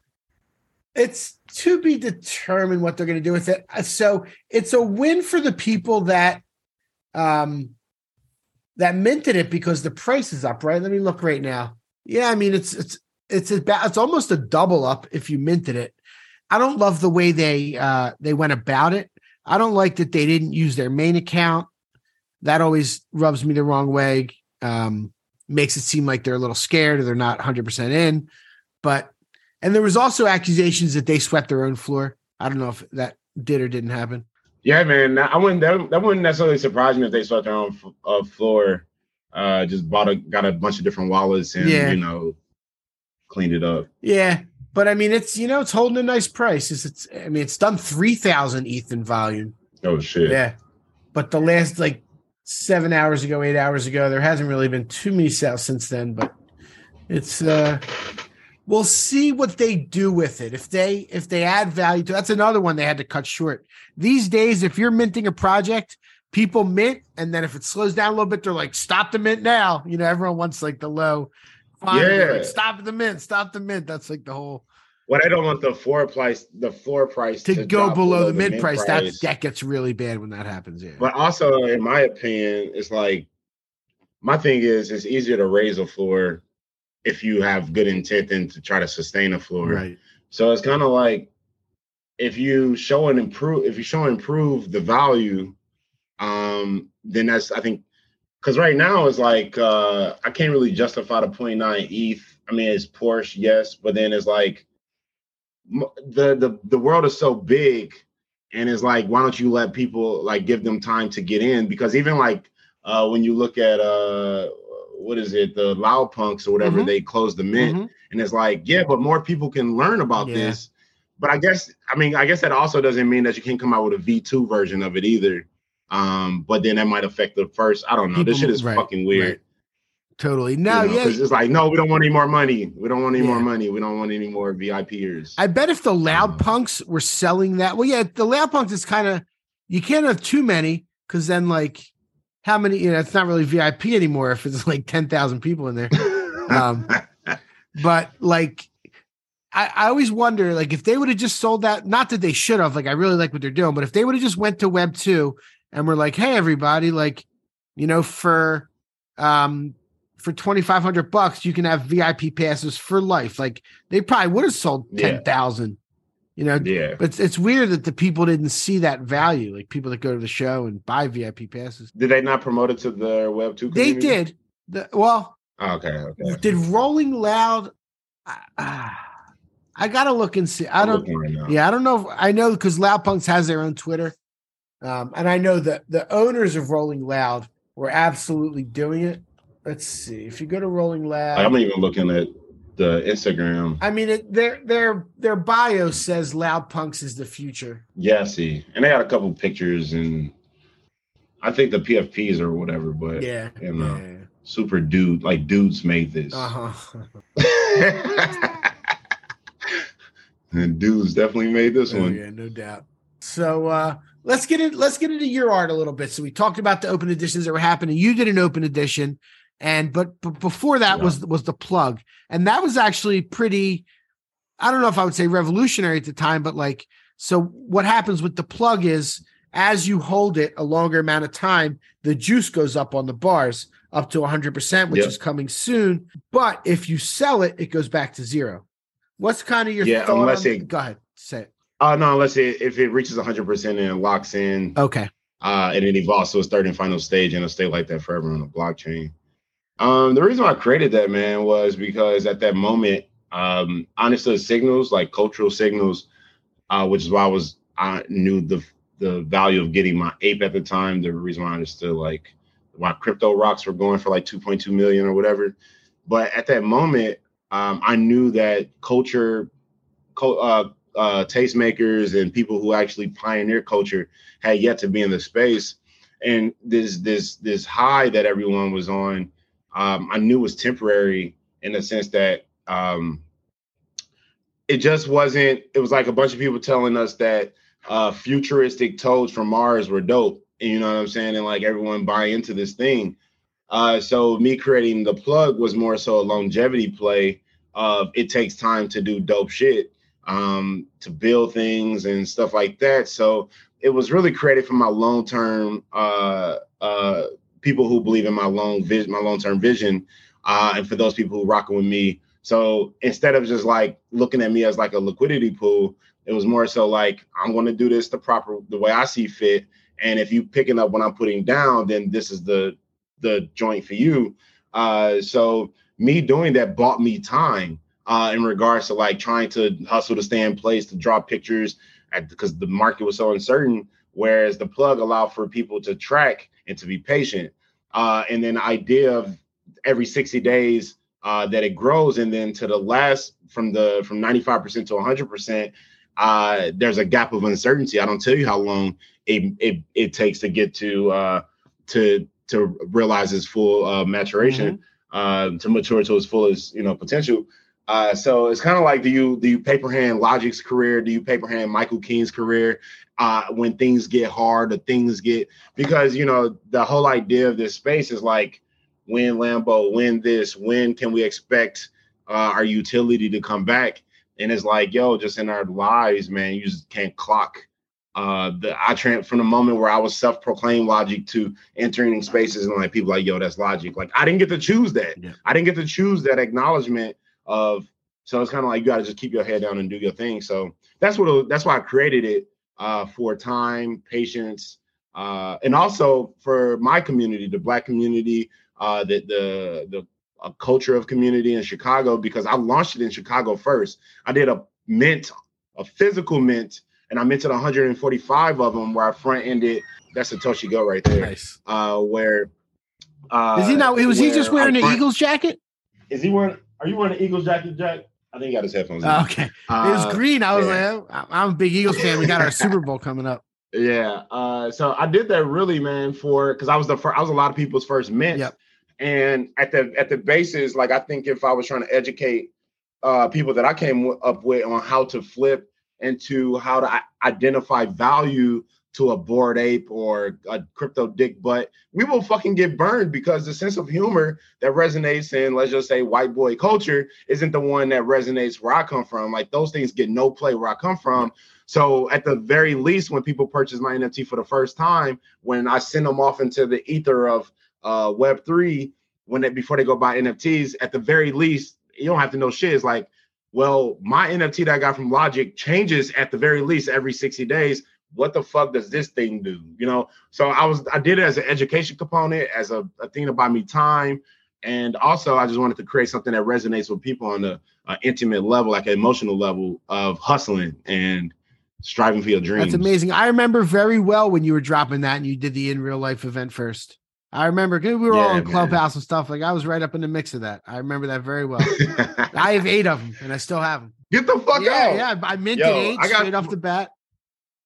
Speaker 5: it's to be determined what they're going to do with it. Uh, So it's a win for the people that, um, that minted it because the price is up. Right. Let me look right now. Yeah, I mean it's it's it's about it's almost a double up if you minted it. I don't love the way they uh they went about it. I don't like that they didn't use their main account. That always rubs me the wrong way. Um makes it seem like they're a little scared or they're not 100% in. But and there was also accusations that they swept their own floor. I don't know if that did or didn't happen.
Speaker 6: Yeah, man. I wouldn't. That, that wouldn't necessarily surprise me if they swept their own f- uh, floor. Uh, just bought a got a bunch of different wallets and
Speaker 5: Yeah.
Speaker 6: you know cleaned it up.
Speaker 5: Yeah, but I mean, it's you know, it's holding a nice price. It's, it's I mean, it's done three thousand ETH in volume.
Speaker 6: Oh shit.
Speaker 5: Yeah, but the last like seven hours ago, eight hours ago, there hasn't really been too many sales since then. But it's uh, we'll see what they do with it. If they if they add value to, that's another one they had to cut short. These days, if you're minting a project. People mint, and then if it slows down a little bit, they're like, "Stop the mint now!" You know, everyone wants like the low. Fine, they're like,
Speaker 6: Yeah.
Speaker 5: stop the mint, stop the mint. That's like the whole
Speaker 6: What I don't want the floor price, the floor price
Speaker 5: to, go
Speaker 6: drop
Speaker 5: below, the mint price. That that gets really bad when that happens. Yeah.
Speaker 6: But also, in my opinion, it's like my thing is it's easier to raise a floor if you have good intent than to try to sustain a floor.
Speaker 5: right.
Speaker 6: So it's kind of like if you show and improve, if you show and improve the value, um, then that's I think because right now it's like uh I can't really justify the 0.9 ETH. I mean, it's Porsche, yes, but then it's like the the the world is so big, and it's like why don't you let people like give them time to get in? Because even like uh when you look at uh what is it the loud punks or whatever
Speaker 5: Mhm.
Speaker 6: they closed the mint
Speaker 5: Mhm.
Speaker 6: and it's like yeah but more people can learn about
Speaker 5: Yeah.
Speaker 6: this but i guess i mean i guess that also doesn't mean that you can't come out with a v2 version of it either um but then that might affect the first i don't know this shit is
Speaker 5: right,
Speaker 6: fucking weird
Speaker 5: right. Totally.
Speaker 6: you
Speaker 5: No,
Speaker 6: know,
Speaker 5: yeah.
Speaker 6: it's like no we don't want any more money we don't want any more money we don't want any more vipers
Speaker 5: I bet if the loud punks were selling that, well, yeah, the loud punks is kind of you can't have too many because then like how many? You know, it's not really VIP anymore if it's like ten thousand people in there. Um, but like, I, I always wonder, like, if they would have just sold that, not that they should have, like, I really like what they're doing, but if they would have just went to Web two and we're like, hey, everybody, like, you know, for um for twenty five hundred bucks, you can have VIP passes for life. Like, they probably would have sold
Speaker 6: Yeah.
Speaker 5: ten thousand. You know,
Speaker 6: yeah
Speaker 5: but it's, it's weird that the people didn't see that value, like people that go to the show and buy VIP passes.
Speaker 6: did they not promote it to their web 2
Speaker 5: They did. The, well,
Speaker 6: Oh, okay okay
Speaker 5: did Rolling Loud? Uh, I gotta look and see. I don't.
Speaker 6: right.
Speaker 5: Yeah, I don't know. If, I know because Loud Punks has their own Twitter, um, and I know that the owners of Rolling Loud were absolutely doing it. Let's see. If you go to Rolling Loud,
Speaker 6: i'm even looking at the instagram
Speaker 5: I mean, it, their their their bio says Loud Punks is the future.
Speaker 6: yeah I see and they had a couple pictures and i think the pfps or whatever but
Speaker 5: Yeah,
Speaker 6: you know
Speaker 5: yeah.
Speaker 6: super dude like dudes made this
Speaker 5: Uh huh.
Speaker 6: and dudes definitely made this
Speaker 5: Oh,
Speaker 6: one
Speaker 5: yeah, no doubt. So uh let's get in let's get into your art a little bit. So we talked about the open editions that were happening. You did an open edition, and but, but before that
Speaker 6: Yeah.
Speaker 5: was was the plug. And that was actually pretty, I don't know if I would say revolutionary at the time, but like so what happens with the plug is as you hold it a longer amount of time, the juice goes up on the bars up to 100%, which
Speaker 6: Yep.
Speaker 5: is coming soon. But if you sell it, it goes back to zero. What's kind of your
Speaker 6: Yeah,
Speaker 5: thought
Speaker 6: unless
Speaker 5: on-
Speaker 6: it-
Speaker 5: go ahead, say it.
Speaker 6: Uh no unless it if it reaches 100 percent and it locks in.
Speaker 5: Okay.
Speaker 6: uh and it evolves to its third and final stage and it'll stay like that forever on the blockchain. Um the reason why i created that man was because at that moment um I understood signals like cultural signals uh which is why i was i knew the the value of getting my ape at the time the reason why i understood like why crypto rocks were going for like 2.2 million or whatever. But at that moment um i knew that culture co- uh uh, tastemakers and people who actually pioneer culture had yet to be in the space. And this this this high that everyone was on, um, I knew was temporary in the sense that um, it just wasn't. It was like a bunch of people telling us that uh, futuristic toads from Mars were dope. And you know what I'm saying? And like everyone buy into this thing. Uh, so me creating the plug was more so a longevity play of it takes time to do dope shit um, to build things and stuff like that. So it was really created for my long term uh, uh, people who believe in my long vision, my long term vision, uh, and for those people who rocking with me So instead of just like looking at me as like a liquidity pool, it was more so like I'm going to do this the proper the way I see fit. And if you picking up what I'm putting down, then this is the the joint for you. Uh, so me doing that bought me time uh, in regards to like trying to hustle to stay in place to draw pictures because the market was so uncertain. Whereas the plug allowed for people to track and to be patient. Uh, and then the idea of every 60 days uh, that it grows, and then to the last from the from 95% to 100%, uh, there's a gap of uncertainty. I don't tell you how long it it, it takes to get to uh, to to realize its full uh, maturation, mm-hmm. uh, to mature to its fullest you know potential. Uh, so it's kind of like do you do you paper hand Logik's career? Do you paper hand Michael King's career? Uh, when things get hard, or things get because you know the whole idea of this space is like when Lambo, when this, when can we expect uh, our utility to come back? And it's like, yo, just in our lives, man, you just can't clock. Uh, the I trend from the moment where I was self-proclaimed Logik to entering spaces and like people like, yo, that's Logik. Like I didn't get to choose that.
Speaker 5: Yeah.
Speaker 6: I didn't get to choose that acknowledgement of so it's kind of like you got to just keep your head down and do your thing. So that's what that's why I created it uh, for time, patience, uh, and also for my community, the Black community, uh, the the the a culture of community in Chicago because I launched it in Chicago first. I did a mint, a physical mint, and I minted 145 of them where I front ended. That's Satoshi Go right there.
Speaker 7: Nice.
Speaker 6: Uh, where uh,
Speaker 5: Is he now? Was he just wearing
Speaker 6: I
Speaker 5: an Eagles jacket?
Speaker 6: Is he wearing? Are you wearing an Eagles jacket, Jack? I think he got his headphones. in.
Speaker 5: Oh, okay, it was
Speaker 6: Uh,
Speaker 5: green. I was
Speaker 6: yeah.
Speaker 5: like, oh, I'm a big Eagles fan. We got our Super Bowl coming up.
Speaker 6: Yeah. Uh, so I did that really, man, for because I was the first. I was a lot of people's first mint.
Speaker 5: Yep.
Speaker 6: And at the at the basis, like I think if I was trying to educate uh, people that I came w- up with on how to flip and to how to i- identify value to a bored ape or a crypto dick butt, we will fucking get burned because the sense of humor that resonates in, let's just say, white boy culture isn't the one that resonates where I come from. Like those things get no play where I come from. So at the very least, when people purchase my NFT for the first time, when I send them off into the ether of uh, Web three, when they before they go buy NFTs, at the very least, you don't have to know shit. It's like, well, my NFT that I got from Logik changes at the very least every 60 days. What the fuck does this thing do? You know, so I was I did it as an education component, as a, a thing to buy me time. And also I just wanted to create something that resonates with people on the uh, intimate level, like an emotional level of hustling and striving for your dreams.
Speaker 5: That's amazing. I remember very well when you were dropping that and you did the in real life event first. I remember we were all
Speaker 6: Yeah,
Speaker 5: in
Speaker 6: man.
Speaker 5: Clubhouse and stuff. Like I was right up in the mix of that. I remember that very well. I have eight of them and I still have them.
Speaker 6: Get the fuck
Speaker 5: yeah,
Speaker 6: out.
Speaker 5: yeah. I minted
Speaker 6: Yo,
Speaker 5: eight
Speaker 6: I got-
Speaker 5: straight off the bat.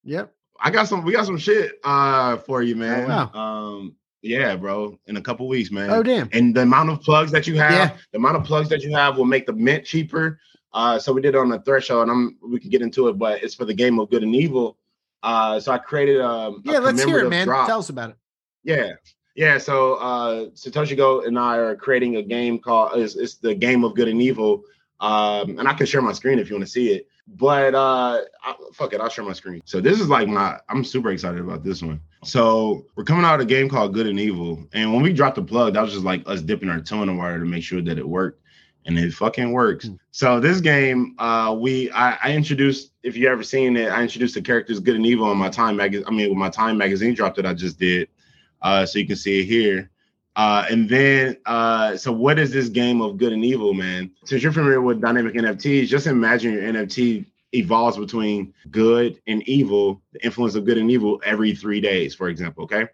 Speaker 5: Yep.
Speaker 6: I got some. We got some shit uh for you, man.
Speaker 5: wow.
Speaker 6: Um, yeah, bro. In a couple weeks, man.
Speaker 5: Oh damn.
Speaker 6: And the amount of plugs that you have,
Speaker 5: Yeah.
Speaker 6: the amount of plugs that you have will make the mint cheaper. Uh, so we did it on the threshold, and I'm we can get into it, but it's for the game of good and evil. Uh, so I created um, a
Speaker 5: Yeah, let's hear it, man.
Speaker 6: drop.
Speaker 5: Tell us about it.
Speaker 6: Yeah. Yeah. So uh Satoshi Go and I are creating a game called it's, it's the game of good and evil. Um, and I can share my screen if you want to see it. But uh I, fuck it, I'll share my screen. So this is like my I'm super excited about this one. So we're coming out a game called Good and Evil. And when we dropped the plug, that was just like us dipping our toe in the water to make sure that it worked. And it fucking works. So this game, uh, we I, I introduced, if you ever seen it, I introduced the characters Good and Evil on my Time magazine. I mean, with my Time magazine drop that I just did uh, so you can see it here. Uh, and then, uh, so what is this game of good and evil, man? Since you're familiar with dynamic NFTs, just imagine your NFT evolves between good and evil, the influence of good and evil every three days, for example. Okay.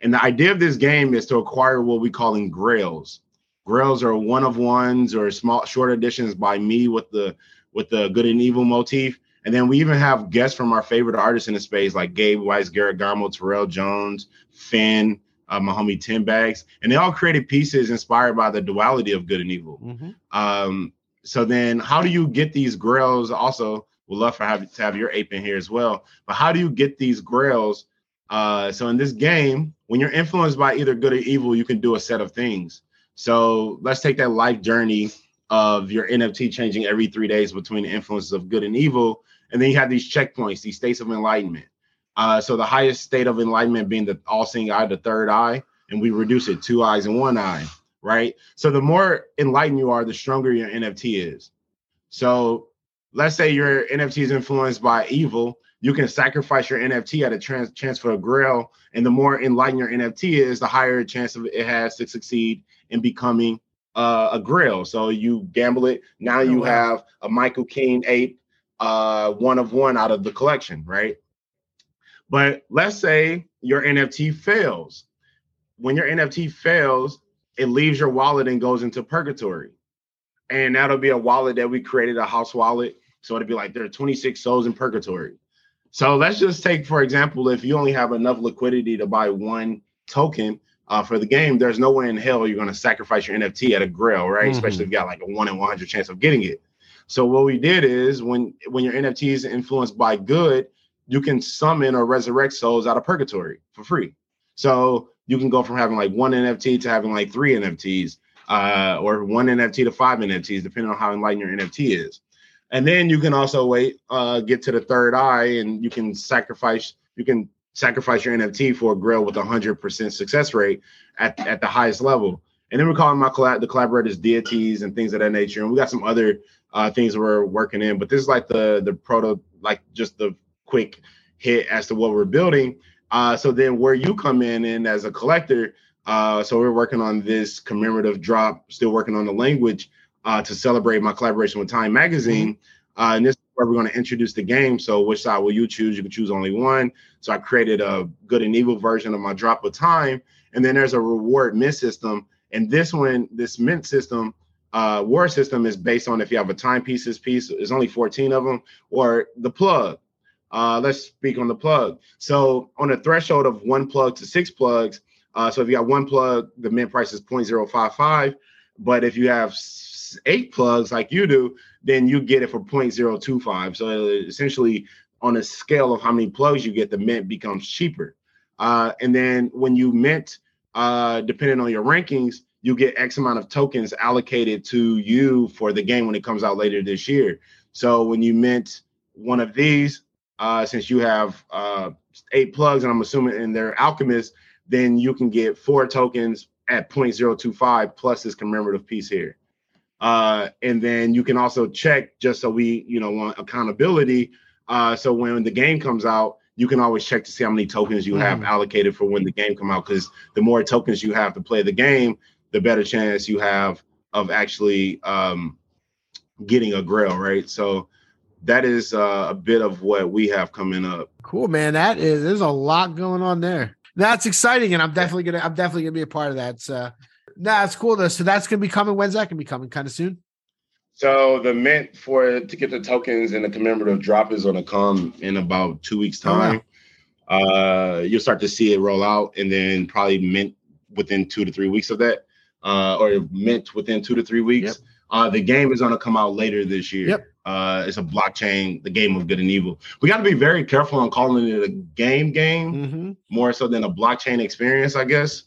Speaker 6: And the idea of this game is to acquire what we call in grails. Grails are one of ones or small short editions by me with the with the good and evil motif. And then we even have guests from our favorite artists in the space, like Gabe Weiss, Garrett Gamo, Terrell Jones, Finn, uh, my homie Tim Bags, and they all created pieces inspired by the duality of good and evil. Um, so then, how do you get these grails? Also, would love for have to have your ape in here as well. But how do you get these grails? Uh, so in this game, when you're influenced by either good or evil, you can do a set of things. So let's take that life journey of your NFT changing every three days between the influences of good and evil, and then you have these checkpoints, these states of enlightenment. Uh, so the highest state of enlightenment being the all-seeing eye, the third eye, and we reduce it two eyes and one eye. right? So the more enlightened you are, the stronger your NFT is. So let's say your NFT is influenced by evil, you can sacrifice your NFT at a trans- chance for a grail, and the more enlightened your NFT is, the higher chance of it has to succeed in becoming uh, a grail. So you gamble it. Now you have a Michael Keane ape, uh, one of one out of the collection, right? But let's say your NFT fails. When your NFT fails, it leaves your wallet and goes into purgatory. And that'll be a wallet that we created, a house wallet. So it'll be like there are 26 souls in purgatory. So let's just take, for example, if you only have enough liquidity to buy one token uh, for the game, there's no way in hell you're going to sacrifice your NFT at a grill, right?
Speaker 5: Mhm.
Speaker 6: Especially if you got like a one in 100 chance of getting it. So what we did is when when your NFT is influenced by good, you can summon or resurrect souls out of purgatory for free. So you can go from having like one NFT to having like three NFTs, uh, or one NFT to five NFTs, depending on how enlightened your NFT is. And then you can also wait, uh, get to the third eye, and you can sacrifice. You can sacrifice your NFT for a grill with a hundred percent success rate at, at the highest level. And then we're calling my collab the collaborators deities and things of that nature. And we got some other uh, things we're working in, but this is like the the proto, like just the quick hit as to what we're building. Uh, so then where you come in and as a collector, uh, so we're working on this commemorative drop, still working on the language uh, to celebrate my collaboration with Time Magazine. Uh, and this is where we're going to introduce the game. So which side will you choose? You can choose only one. So I created a good and evil version of my drop of time. And then there's a reward mint system. And this one, this mint system, uh, war system is based on if you have a timepieces piece, there's only 14 of them, or the plug. Uh, let's speak on the plug. So on a threshold of one plug to six plugs, uh, so if you got one plug, the mint price is 0.055. But if you have eight plugs like you do, then you get it for 0.025. So essentially, on a scale of how many plugs you get, the mint becomes cheaper. Uh, and then when you mint, uh, depending on your rankings, you get X amount of tokens allocated to you for the game when it comes out later this year. So when you mint one of these, uh, since you have uh, eight plugs, and I'm assuming and they're alchemists, then you can get four tokens at 0.025 plus this commemorative piece here. Uh, and then you can also check just so we, you know, want accountability. Uh, so when the game comes out, you can always check to see how many tokens you have
Speaker 5: Mhm.
Speaker 6: allocated for when the game come out. Because the more tokens you have to play the game, the better chance you have of actually um, getting a grail, right? So that is uh, a bit of what we have coming up.
Speaker 5: Cool, man. That is there's a lot going on there. That's exciting, and I'm definitely gonna I'm definitely gonna be a part of that. So nah, it's cool though. So that's gonna be coming. When's that gonna be coming? Kind of soon.
Speaker 6: So the mint for to get the tokens and the commemorative drop is to come in about two weeks
Speaker 5: Oh, wow.
Speaker 6: time. Uh, you'll start to see it roll out, and then probably mint within two to three weeks of that, uh, or mint within two to three weeks.
Speaker 5: Yep.
Speaker 6: Uh, the game is to come out later this year.
Speaker 5: Yep.
Speaker 6: Uh, it's a blockchain, the game of good and evil. We got to be very careful on calling it a game game
Speaker 5: Mm-hmm.
Speaker 6: more so than a blockchain experience, I guess,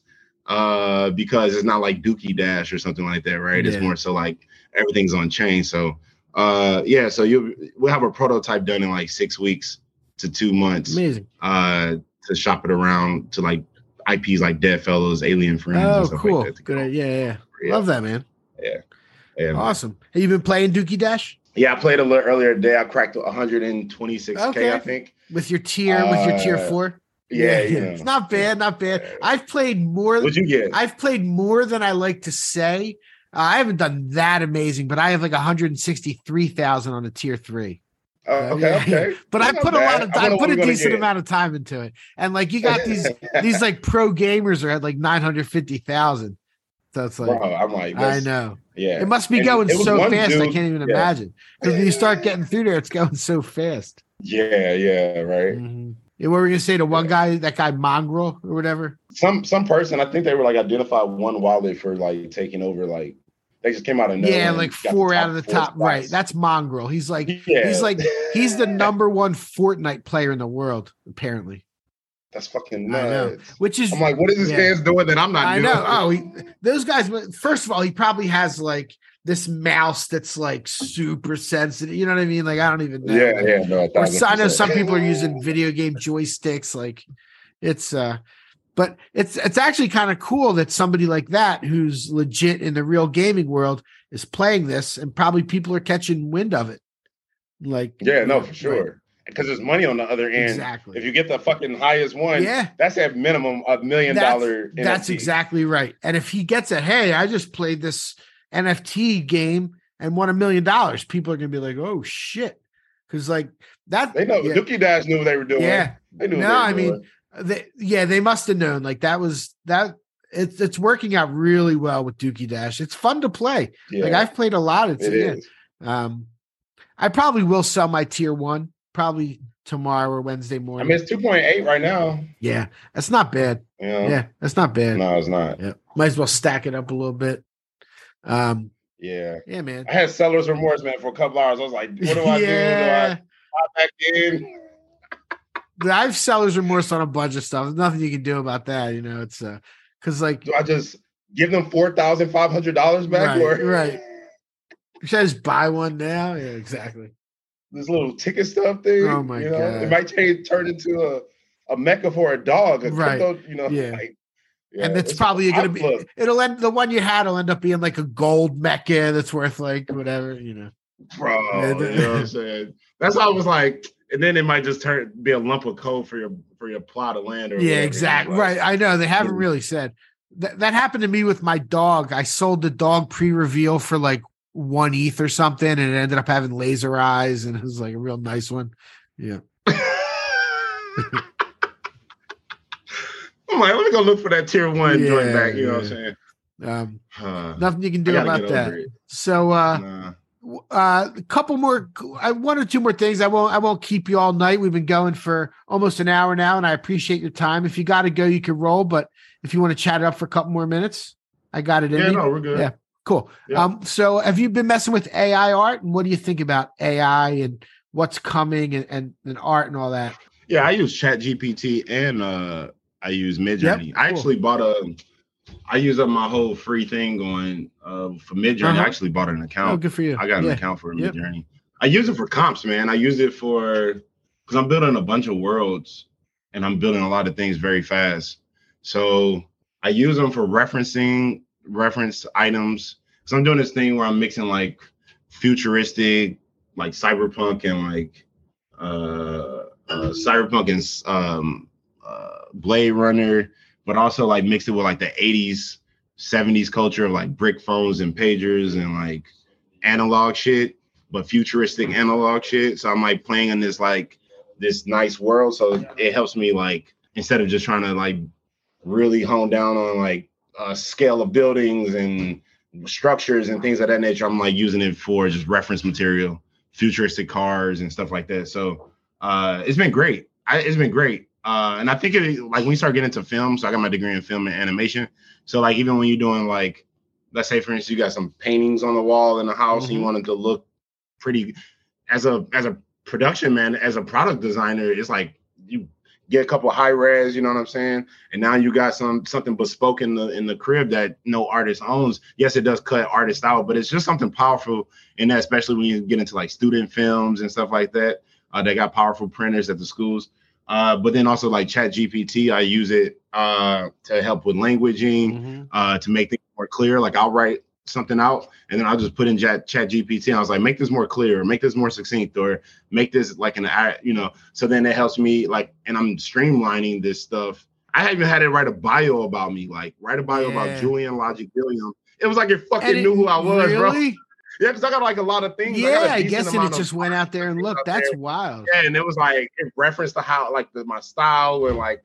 Speaker 6: uh, because it's not like Dookie Dash or something like that, right?
Speaker 5: Yeah.
Speaker 6: It's more so like everything's on chain. So, uh, yeah, so you we'll have a prototype done in like six weeks to two months
Speaker 5: Amazing.
Speaker 6: uh, to shop it around to like IPs like Deadfellaz, Alien Friends. and
Speaker 5: Oh,
Speaker 6: stuff
Speaker 5: cool.
Speaker 6: Like that
Speaker 5: Good. Yeah, yeah.
Speaker 6: Yeah.
Speaker 5: Love that, man.
Speaker 6: Yeah.
Speaker 5: Awesome. Have you been playing Dookie Dash
Speaker 6: Yeah, I played a little earlier today. I cracked 126k,
Speaker 5: Okay.
Speaker 6: I think.
Speaker 5: with your tier with your tier
Speaker 6: Uh,
Speaker 5: four?
Speaker 6: Yeah, yeah.
Speaker 5: It's not bad, not bad. I've played more.
Speaker 6: What'd you get?
Speaker 5: I've played more than I like to say. Uh, I haven't done that amazing, but I have like 163,000 on the tier three.
Speaker 6: Oh, okay,
Speaker 5: Yeah, yeah.
Speaker 6: okay.
Speaker 5: But I put a lot of
Speaker 6: I
Speaker 5: I put a decent amount of time into it. And like you got these these like pro gamers are at like 950,000. It's like
Speaker 6: Bro, I'm like,
Speaker 5: I know.
Speaker 6: Yeah,
Speaker 5: It must be
Speaker 6: And
Speaker 5: going so fast. I can't even
Speaker 6: yeah.
Speaker 5: imagine. Because when you start getting through there, it's going so fast.
Speaker 6: Yeah, yeah, right.
Speaker 5: Mhm. Yeah, what were we gonna say to one guy, that guy Mongraal or whatever?
Speaker 6: Some some person, I think they were like identified one wallet for like taking over. Like they just came out of nowhere.
Speaker 5: yeah, like four out of the top.
Speaker 6: spots.
Speaker 5: Right. That's Mongraal. He's like
Speaker 6: yeah,
Speaker 5: he's like he's the number one Fortnite player in the world, apparently.
Speaker 6: That's fucking
Speaker 5: I
Speaker 6: nuts.
Speaker 5: Which is
Speaker 6: I'm like, what is this
Speaker 5: yeah.
Speaker 6: man's doing that I'm not
Speaker 5: I
Speaker 6: doing?
Speaker 5: know. Oh, he, those guys. First of all, he probably has like this mouse that's like super sensitive. You know what I mean? Like I don't even know.
Speaker 6: yeah, yeah, no.
Speaker 5: so- I know some people are using video game joysticks. Like it's uh but it's it's actually kind of cool that somebody like that who's legit in the real gaming world is playing this and probably people are catching wind of it like
Speaker 6: Yeah, no, for sure.
Speaker 5: right.
Speaker 6: Because there's money on the other end.
Speaker 5: Exactly.
Speaker 6: If you get the fucking highest one,
Speaker 5: Yeah.
Speaker 6: that's at minimum a million
Speaker 5: That's-
Speaker 6: dollar.
Speaker 5: That's exactly right. And if he gets it, hey, I just played this NFT game and won a million dollars, people are gonna be like, oh shit. Cause like that
Speaker 6: They know
Speaker 5: yeah,
Speaker 6: Dookie Dash knew what they were doing.
Speaker 5: Yeah.
Speaker 6: They knew
Speaker 5: No, I mean,
Speaker 6: doing.
Speaker 5: they, yeah, they must have known. Like that was that it's it's working out really well with Dookie Dash. It's fun to play.
Speaker 6: yeah,
Speaker 5: Like I've played a lot. It's
Speaker 6: it
Speaker 5: yeah. Um I probably will sell my tier one probably tomorrow or Wednesday morning.
Speaker 6: I mean, it's 2.8 right now.
Speaker 5: yeah, that's not bad.
Speaker 6: Know?
Speaker 5: Yeah, that's not bad.
Speaker 6: No, it's not.
Speaker 5: Yeah. Might as well stack it up a little bit. Um,
Speaker 6: Yeah.
Speaker 5: yeah, man.
Speaker 6: I had seller's remorse, man, for a couple hours. I was like, what do I
Speaker 5: yeah.
Speaker 6: do? Do I pop back in?
Speaker 5: I have seller's remorse on a bunch of stuff. There's nothing you can do about that. You know, it's uh because like
Speaker 6: Do I just give them $4,500 back?
Speaker 5: Right,
Speaker 6: or
Speaker 5: right. should I just buy one now? Yeah, exactly.
Speaker 6: This little ticket stuff thing?
Speaker 5: Oh, my
Speaker 6: you know?
Speaker 5: God.
Speaker 6: It might change, turn into a, a mecca for a dog. A
Speaker 5: Right.
Speaker 6: crypto, you know,
Speaker 5: Yeah.
Speaker 6: like,
Speaker 5: and
Speaker 6: yeah,
Speaker 5: it's probably gonna be
Speaker 6: look,
Speaker 5: it'll end the one you had will end up being like a gold mecca that's worth like whatever, you know.
Speaker 6: bro.
Speaker 5: Yeah,
Speaker 6: you know what I'm saying? That's how I was like, and then it might just turn be a lump of coal for your for your plot of land or
Speaker 5: Yeah,
Speaker 6: whatever.
Speaker 5: exactly.
Speaker 6: Like,
Speaker 5: Right. I know they haven't
Speaker 6: Yeah.
Speaker 5: really said that. That happened to me with my dog. I sold the dog pre-reveal for like one ETH or something, and it ended up having laser eyes, and it was like a real nice one. Yeah.
Speaker 6: I'm like, let me go look for that tier one joint
Speaker 5: Yeah,
Speaker 6: back. You know what I'm saying?
Speaker 5: Um,
Speaker 6: Huh.
Speaker 5: nothing you can do about that.
Speaker 6: it.
Speaker 5: So uh
Speaker 6: Nah.
Speaker 5: uh a couple more I one or two more things. I won't I won't keep you all night. We've been going for almost an hour now, and I appreciate your time. If you gotta go, you can roll, but if you want to chat it up for a couple more minutes, I got it in
Speaker 6: Yeah, no, we're good.
Speaker 5: Yeah. Cool.
Speaker 6: Yeah.
Speaker 5: Um, so have you been messing with AI art and what do you think about AI and what's coming and, and, and art and all that?
Speaker 6: Yeah, I use Chat GPT and uh I use Midjourney.
Speaker 5: Yep,
Speaker 6: I
Speaker 5: cool.
Speaker 6: actually bought a I use up my whole free thing going uh for Midjourney.
Speaker 5: Uh-huh.
Speaker 6: I actually bought an account.
Speaker 5: Oh, good for you.
Speaker 6: I got an
Speaker 5: yeah.
Speaker 6: account for
Speaker 5: Yep.
Speaker 6: Midjourney. I use it for comps, man. I use it for because I'm building a bunch of worlds and I'm building a lot of things very fast. So I use them for referencing reference items. So I'm doing this thing where I'm mixing like futuristic, like cyberpunk and like uh, uh cyberpunk and um uh Blade Runner, but also like mixed it with like the 80s, 70s culture of like brick phones and pagers and like analog shit, but futuristic analog shit. So I'm like playing in this like this nice world. So it helps me like instead of just trying to like really hone down on like uh scale of buildings and structures and things of that nature. I'm like using it for just reference material, futuristic cars and stuff like that. So uh it's been great. I, it's been great. Uh and I think it like when you start getting into film, so I got my degree in film and animation. So like even when you're doing like let's say for instance you got some paintings on the wall in the house and you
Speaker 5: Mhm.
Speaker 6: want it to look pretty as a as a production man, as a product designer, it's like get a couple high res, you know what I'm saying? And now you got some something bespoke in the in the crib that no artist owns. Yes, it does cut artists out, but it's just something powerful in that, especially when you get into like student films and stuff like that. Uh, they got powerful printers at the schools. Uh, but then also like Chat GPT, I use it uh, to help with languaging,
Speaker 5: Mhm.
Speaker 6: uh, to make things more clear. Like I'll write something out and then I'll just put in Chat, Chat GPT and I was like, make this more clear, or make this more succinct, or make this like an, you know, so then it helps me like, and I'm streamlining this stuff. I even had it write a bio about me, like write a bio
Speaker 5: Yeah.
Speaker 6: about Julian Logik Billiam. It was like it fucking
Speaker 5: And it-
Speaker 6: knew who I was, bro.
Speaker 5: really?
Speaker 6: Yeah, because I got like a lot of things.
Speaker 5: Yeah, I,
Speaker 6: decent
Speaker 5: guess and it just went out there and looked. That's
Speaker 6: there.
Speaker 5: wild.
Speaker 6: Yeah, and it was like it referenced to how like the, my style and like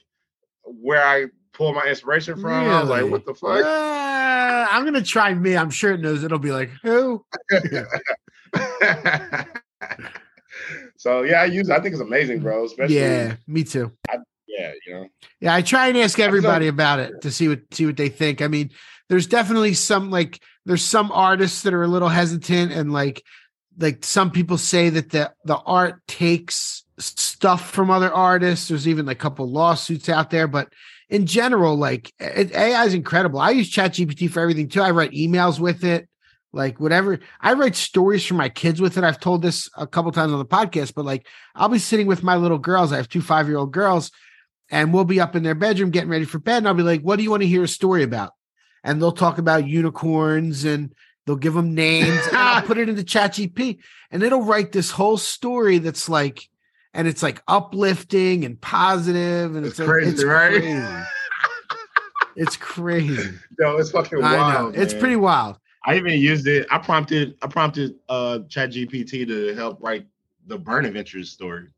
Speaker 6: where I pull my inspiration from. I was like, what the fuck?
Speaker 5: Uh, I'm gonna try me. I'm sure it knows. It'll be like who?
Speaker 6: so yeah, I use. I think it's amazing, bro. Especially
Speaker 5: Yeah, me too.
Speaker 6: yeah, you know.
Speaker 5: Yeah, I try and ask everybody about it to see what see what they think. I mean, there's definitely some like there's some artists that are a little hesitant and like like some people say that the the art takes stuff from other artists. There's even a couple lawsuits out there, but in general, like it, AI is incredible. I use ChatGPT for everything too. I write emails with it, like whatever. I write stories for my kids with it. I've told this a couple times on the podcast, but like I'll be sitting with my little girls. I have two five year old girls, and we'll be up in their bedroom getting ready for bed. And I'll be like, what do you want to hear a story about? And they'll talk about unicorns and they'll give them names. and I'll put it into ChatGPT and it'll write this whole story that's like, and it's like uplifting and positive, and it's,
Speaker 6: It's
Speaker 5: like,
Speaker 6: crazy,
Speaker 5: it's
Speaker 6: right?
Speaker 5: crazy. it's crazy.
Speaker 6: Yo, it's fucking wild.
Speaker 5: It's pretty wild.
Speaker 6: I even used it. I prompted I prompted uh ChatGPT to help write the Burn Adventures story.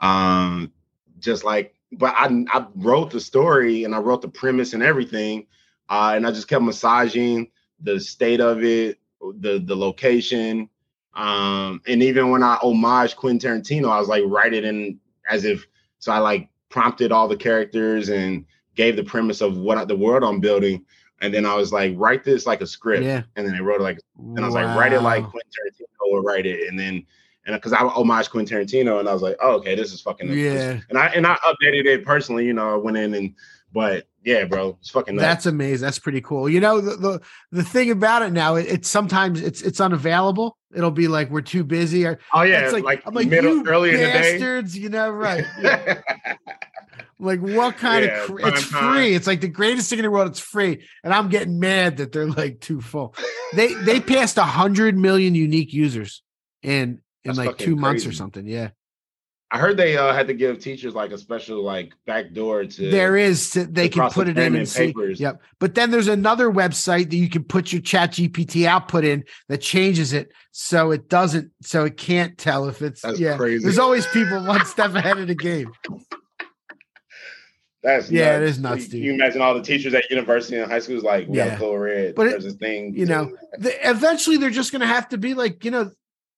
Speaker 6: Um just like but I I wrote the story and I wrote the premise and everything. Uh and I just kept massaging the state of it, the the location. Um and even when I homage Quentin Tarantino, I was like write it in as if so I like prompted all the characters and gave the premise of what the world I'm building. And then I was like, write this like a script.
Speaker 5: Yeah.
Speaker 6: And then they wrote it like, and I was like, write it like Quentin Tarantino would write it. And then, and because I homage Quentin Tarantino, and I was like, oh, okay, this is fucking.
Speaker 5: Yeah.
Speaker 6: And I and I updated it personally. You know, I went in and, but yeah, bro, it's fucking. Nuts.
Speaker 5: That's amazing. That's pretty cool. You know, the the, the thing about it now, it, it's sometimes it's it's unavailable. It'll be like we're too busy, or
Speaker 6: oh yeah,
Speaker 5: it's
Speaker 6: like,
Speaker 5: like, I'm like
Speaker 6: middle
Speaker 5: you
Speaker 6: early in the day.
Speaker 5: bastards, you know, right? Yeah. like what kind
Speaker 6: Yeah,
Speaker 5: of cr- it's free? It's like the greatest thing in the world. It's free, and I'm getting mad that they're like too full. They they passed a hundred million unique users in in
Speaker 6: That's
Speaker 5: like two months or something. Yeah,
Speaker 6: I heard they uh, had to give teachers like a special like back door to.
Speaker 5: there is to, they
Speaker 6: to
Speaker 5: can put it in and see.
Speaker 6: papers.
Speaker 5: Yep. But then there's another website that you can put your chat GPT output in that changes it so it doesn't so it can't tell if it's
Speaker 6: That's
Speaker 5: yeah.
Speaker 6: crazy.
Speaker 5: There's always people one step ahead of the game.
Speaker 6: That's
Speaker 5: Yeah, it
Speaker 6: nuts.
Speaker 5: is nuts,
Speaker 6: You-
Speaker 5: dude.
Speaker 6: You imagine all the teachers at university and high schools like, we
Speaker 5: Yeah.
Speaker 6: code red.
Speaker 5: But it-
Speaker 6: There's this thing,
Speaker 5: You know, the, eventually they're just going to have to be like, you know,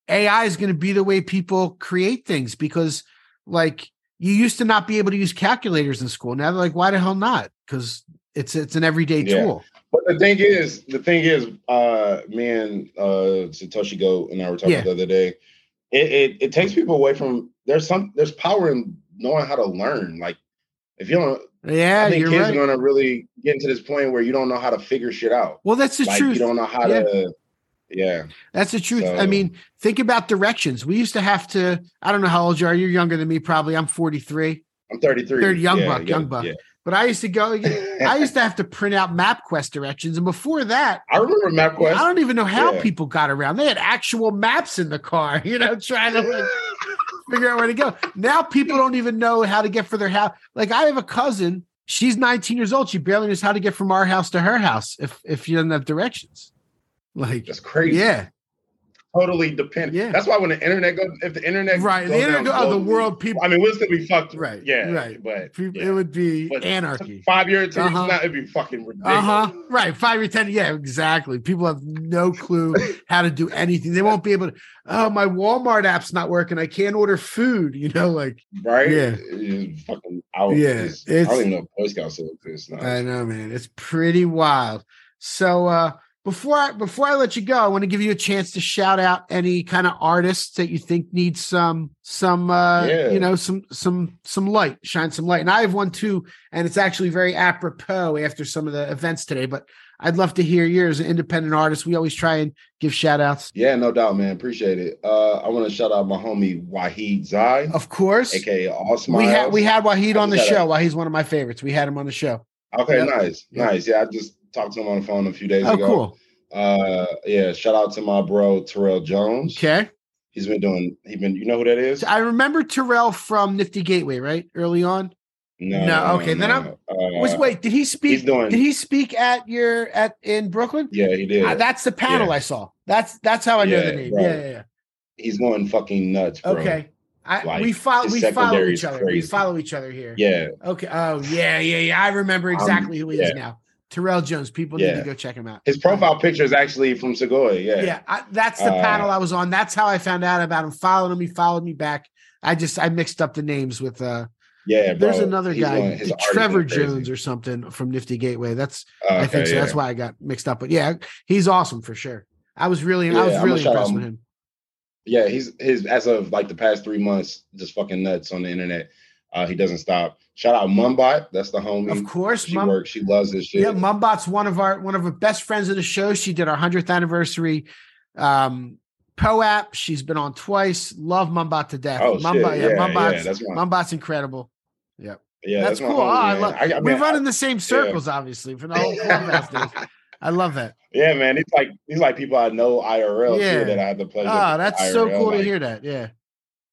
Speaker 5: AI is going to be the way people create things because like you used to not be able to use calculators in school. Now they're like, why the hell not? Because it's it's an everyday
Speaker 6: Yeah.
Speaker 5: tool.
Speaker 6: But the thing is, the thing is, uh, me and uh, Satoshi Go and I were talking
Speaker 5: Yeah.
Speaker 6: the other day. It, it it takes people away from there's some there's power in knowing how to learn. Like if you don't,
Speaker 5: Yeah,
Speaker 6: I think
Speaker 5: you're
Speaker 6: kids
Speaker 5: right.
Speaker 6: are gonna really get into this point where you don't know how to figure shit out.
Speaker 5: well, that's the
Speaker 6: like
Speaker 5: truth.
Speaker 6: you don't know how
Speaker 5: Yeah.
Speaker 6: to. Yeah,
Speaker 5: That's the truth. I mean, think about directions. We used to have to, I don't know how old you are. You're younger than me, probably. I'm 43.
Speaker 6: I'm 33.
Speaker 5: They're young
Speaker 6: yeah,
Speaker 5: buck,
Speaker 6: yeah,
Speaker 5: young buck.
Speaker 6: yeah.
Speaker 5: But I used to go, I used to have to print out MapQuest directions. And before that,
Speaker 6: I remember MapQuest.
Speaker 5: I don't even know how people got around. They had actual maps in the car, you know, trying to like, figure out where to go. Now people don't even know how to get for their house. Like I have a cousin, she's 19 years old. She barely knows how to get from our house to her house if if she doesn't have directions. Like
Speaker 6: That's crazy.
Speaker 5: yeah,
Speaker 6: totally dependent.
Speaker 5: Yeah.
Speaker 6: That's why when the internet goes, if the internet
Speaker 5: right. The internet,
Speaker 6: down
Speaker 5: oh, the world people
Speaker 6: I mean, we'll still be fucked.
Speaker 5: Right,
Speaker 6: Yeah.
Speaker 5: right.
Speaker 6: But
Speaker 5: people,
Speaker 6: yeah.
Speaker 5: it would be
Speaker 6: But
Speaker 5: anarchy.
Speaker 6: Five years to
Speaker 5: Uh-huh.
Speaker 6: now, it'd be fucking ridiculous.
Speaker 5: Uh huh. Right. Five or ten. Yeah, exactly. People have no clue how to do anything. They won't be able to. Oh, my Walmart app's not working. I can't order food. You know, like
Speaker 6: Right?
Speaker 5: Yeah.
Speaker 6: It's fucking out.
Speaker 5: Yeah,
Speaker 6: It's- I don't even know Boy Scouts still exist now.
Speaker 5: I know, man. It's pretty wild. So uh before I before I let you go, I want to give you a chance to shout out any kind of artists that you think need some some uh
Speaker 6: Yeah.
Speaker 5: you know some some some light, shine some light. And I have one too, and it's actually very apropos after some of the events today. But I'd love to hear yours, an independent artist. We always try and give shout outs.
Speaker 6: Yeah, no doubt, man. Appreciate it. Uh, I want to shout out my homie Wahid Zai,
Speaker 5: Of course.
Speaker 6: aka All Smiles.
Speaker 5: We had we had Wahid on the show.
Speaker 6: a-
Speaker 5: Wahid's one of my favorites. We had him on the show.
Speaker 6: Okay,
Speaker 5: Yep.
Speaker 6: nice,
Speaker 5: Yep.
Speaker 6: nice. Yeah, I just talked to him on the phone a few days
Speaker 5: Oh,
Speaker 6: ago.
Speaker 5: cool.
Speaker 6: Uh, yeah, shout out to my bro Terrell Jones.
Speaker 5: Okay.
Speaker 6: He's been doing. He been. You know who that is?
Speaker 5: I remember Terrell from Nifty Gateway, right? Early on.
Speaker 6: No.
Speaker 5: No, okay, then I'm-
Speaker 6: Uh,
Speaker 5: Was wait, did he speak?
Speaker 6: he's doing-
Speaker 5: Did he speak at your at in Brooklyn?
Speaker 6: Yeah, he did.
Speaker 5: Uh, that's the panel
Speaker 6: Yeah.
Speaker 5: I saw. That's that's how I know the name.
Speaker 6: right.
Speaker 5: Yeah, yeah,
Speaker 6: He's going fucking nuts, bro.
Speaker 5: Okay. I,
Speaker 6: Like,
Speaker 5: we follow we follow each
Speaker 6: is
Speaker 5: other. We follow each other here.
Speaker 6: Yeah,
Speaker 5: Okay. Oh yeah, yeah, yeah. I remember exactly who he is
Speaker 6: Um,
Speaker 5: now. Terrell Jones. People need to go check him out.
Speaker 6: his profile picture is actually from Segoy. Yeah,
Speaker 5: Yeah, I, that's the
Speaker 6: Uh,
Speaker 5: panel I was on. That's how I found out about him. Followed him. He followed me back. I just I mixed up the names with uh
Speaker 6: yeah. Bro.
Speaker 5: there's another
Speaker 6: He's
Speaker 5: guy,
Speaker 6: going- his art is
Speaker 5: Trevor. Jones or something from Nifty Gateway. That's
Speaker 6: Okay,
Speaker 5: I think so.
Speaker 6: yeah.
Speaker 5: That's why I got mixed up. But yeah, he's awesome for sure. I was really,
Speaker 6: Yeah,
Speaker 5: I was
Speaker 6: I'm
Speaker 5: really impressed with him.
Speaker 6: Yeah, he's his as of like the past three months, just fucking nuts on the internet. Uh, he doesn't stop. Shout out Mumbot. That's the homie.
Speaker 5: Of course,
Speaker 6: she
Speaker 5: Mum-
Speaker 6: works. She loves this shit.
Speaker 5: Yeah, Mumbot's one of our one of our best friends of the show. She did our hundredth anniversary um POAP. She's been on twice. Love Mumbot to death.
Speaker 6: Oh, shit.
Speaker 5: Yeah,
Speaker 6: Yeah,
Speaker 5: Mumbot's
Speaker 6: yeah, that's my-
Speaker 5: Mumbot's incredible. Yep.
Speaker 6: Yeah,
Speaker 5: that's,
Speaker 6: my
Speaker 5: cool. Oh, I love.
Speaker 6: I- I
Speaker 5: we run in the same circles, obviously, for the whole clubhouse days. I love that.
Speaker 6: Yeah, man. He's like he's like people I know IRL
Speaker 5: Yeah.
Speaker 6: too that I have the pleasure.
Speaker 5: Oh, that's so
Speaker 6: IRL,
Speaker 5: cool to hear that. Yeah.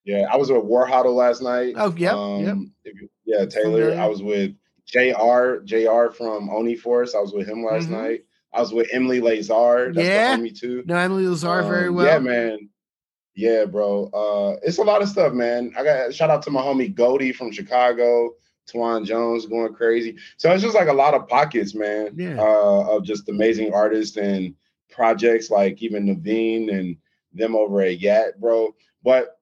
Speaker 6: Yeah, I was with Warhuddle last night.
Speaker 5: Oh, yep,
Speaker 6: Um,
Speaker 5: yep.
Speaker 6: yeah, Taylor.
Speaker 5: Familiar.
Speaker 6: I was with JR, JR from Oni Force. I was with him last
Speaker 5: Mhm.
Speaker 6: night. I was with Emily Lazar. That's
Speaker 5: Yeah.
Speaker 6: me too.
Speaker 5: No, Emily Lazar very
Speaker 6: Um,
Speaker 5: well.
Speaker 6: Yeah, man. Yeah, bro. Uh, it's a lot of stuff, man. I got shout out to my homie Goldie from Chicago. Twan Jones going crazy. So it's just like a lot of pockets, man.
Speaker 5: Yeah.
Speaker 6: Uh, of just amazing artists and projects like even Naveen and them over at Yat, bro. But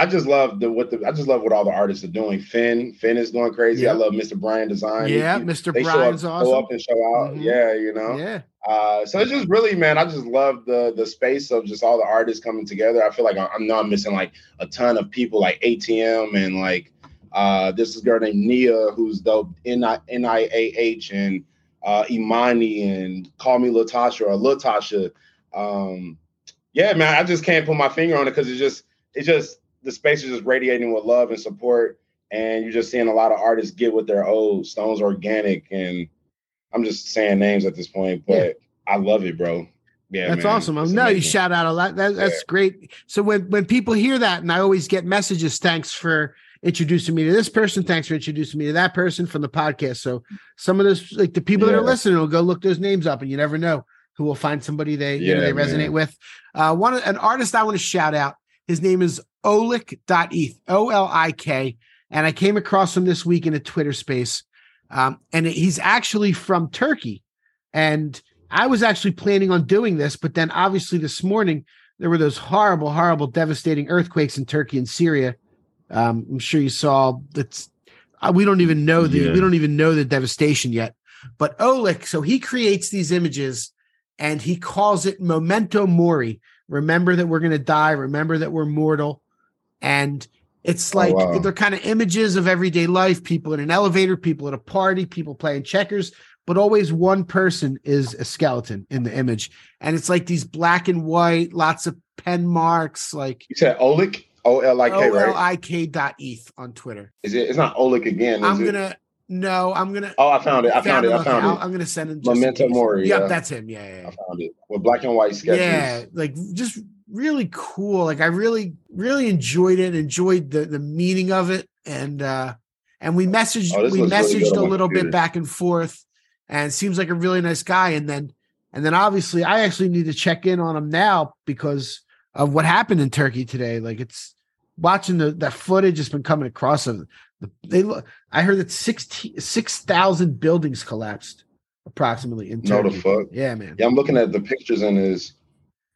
Speaker 6: I just love the what the I just love what all the artists are doing. Finn, Finn is going crazy.
Speaker 5: Yeah.
Speaker 6: I love Mr. Brian Design.
Speaker 5: Yeah,
Speaker 6: He-
Speaker 5: Mr.
Speaker 6: They show
Speaker 5: Brian's
Speaker 6: up,
Speaker 5: awesome.
Speaker 6: Show up and show out.
Speaker 5: Mhm.
Speaker 6: Yeah, you know.
Speaker 5: Yeah.
Speaker 6: Uh, so it's just really, man, I just love the the space of just all the artists coming together. I feel like I, I know I'm missing like a ton of people, like ATM and like uh, this is girl named Nia, who's dope, N I N I A H, and uh, Imani, and Call Me Latasha or Latasha. Um, yeah, man, I just can't put my finger on it because it's just it's just the space is just radiating with love and support, and you're just seeing a lot of artists get what they're owed. Stones Organic and I'm just saying names at this point, but
Speaker 5: Yeah.
Speaker 6: I love it, bro. Yeah,
Speaker 5: That's
Speaker 6: man.
Speaker 5: awesome.
Speaker 6: It's
Speaker 5: no, you shout out a lot. That, that's great. So when when people hear that, and I always get messages, thanks for introducing me to this person. Thanks for introducing me to that person from the podcast. So some of those, like the people that are listening, will go look those names up, and you never know who will find somebody they you know
Speaker 6: Yeah,
Speaker 5: they resonate
Speaker 6: man.
Speaker 5: with. Uh, one an artist I want to shout out. His name is Olik.eth, O L I K, and I came across him this week in a Twitter space. Um, and he's actually from Turkey, and I was actually planning on doing this, but then obviously this morning there were those horrible, horrible, devastating earthquakes in Turkey and Syria. Um, I'm sure you saw that's uh, we don't even know the
Speaker 6: Yeah.
Speaker 5: we don't even know the devastation yet. But Olik, so he creates these images and he calls it memento mori. Remember that we're going to die. Remember that we're mortal. And it's
Speaker 6: Oh,
Speaker 5: like
Speaker 6: wow.
Speaker 5: they're kind of images of everyday life people in an elevator, people at a party, people playing checkers, but always one person is a skeleton in the image. And it's like these black and white, lots of pen marks, like
Speaker 6: You said Olik, O L I K,
Speaker 5: O L
Speaker 6: right?
Speaker 5: I K dot eth on Twitter.
Speaker 6: Is it? It's not Olik again. Is
Speaker 5: I'm
Speaker 6: it?
Speaker 5: gonna no, I'm gonna
Speaker 6: Oh, I found it. I found it. I found it.
Speaker 5: I'm gonna send him. just
Speaker 6: Memento. Mori,
Speaker 5: Yep,
Speaker 6: yeah.
Speaker 5: that's him. Yeah, yeah,
Speaker 6: I found it with black and white sketches.
Speaker 5: yeah. Like just really cool. Like I really, really enjoyed it. Enjoyed the the meaning of it, and uh and we messaged
Speaker 6: Oh,
Speaker 5: we
Speaker 6: looks really
Speaker 5: messaged a little bit back and forth, and seems like a really nice guy. And then and then obviously I actually need to check in on him now because of what happened in Turkey today. Like it's watching the that footage has been coming across of the they look I heard that 16 6,000 buildings collapsed approximately in
Speaker 6: No, the fuck.
Speaker 5: Yeah, man.
Speaker 6: Yeah, I'm looking at the pictures and is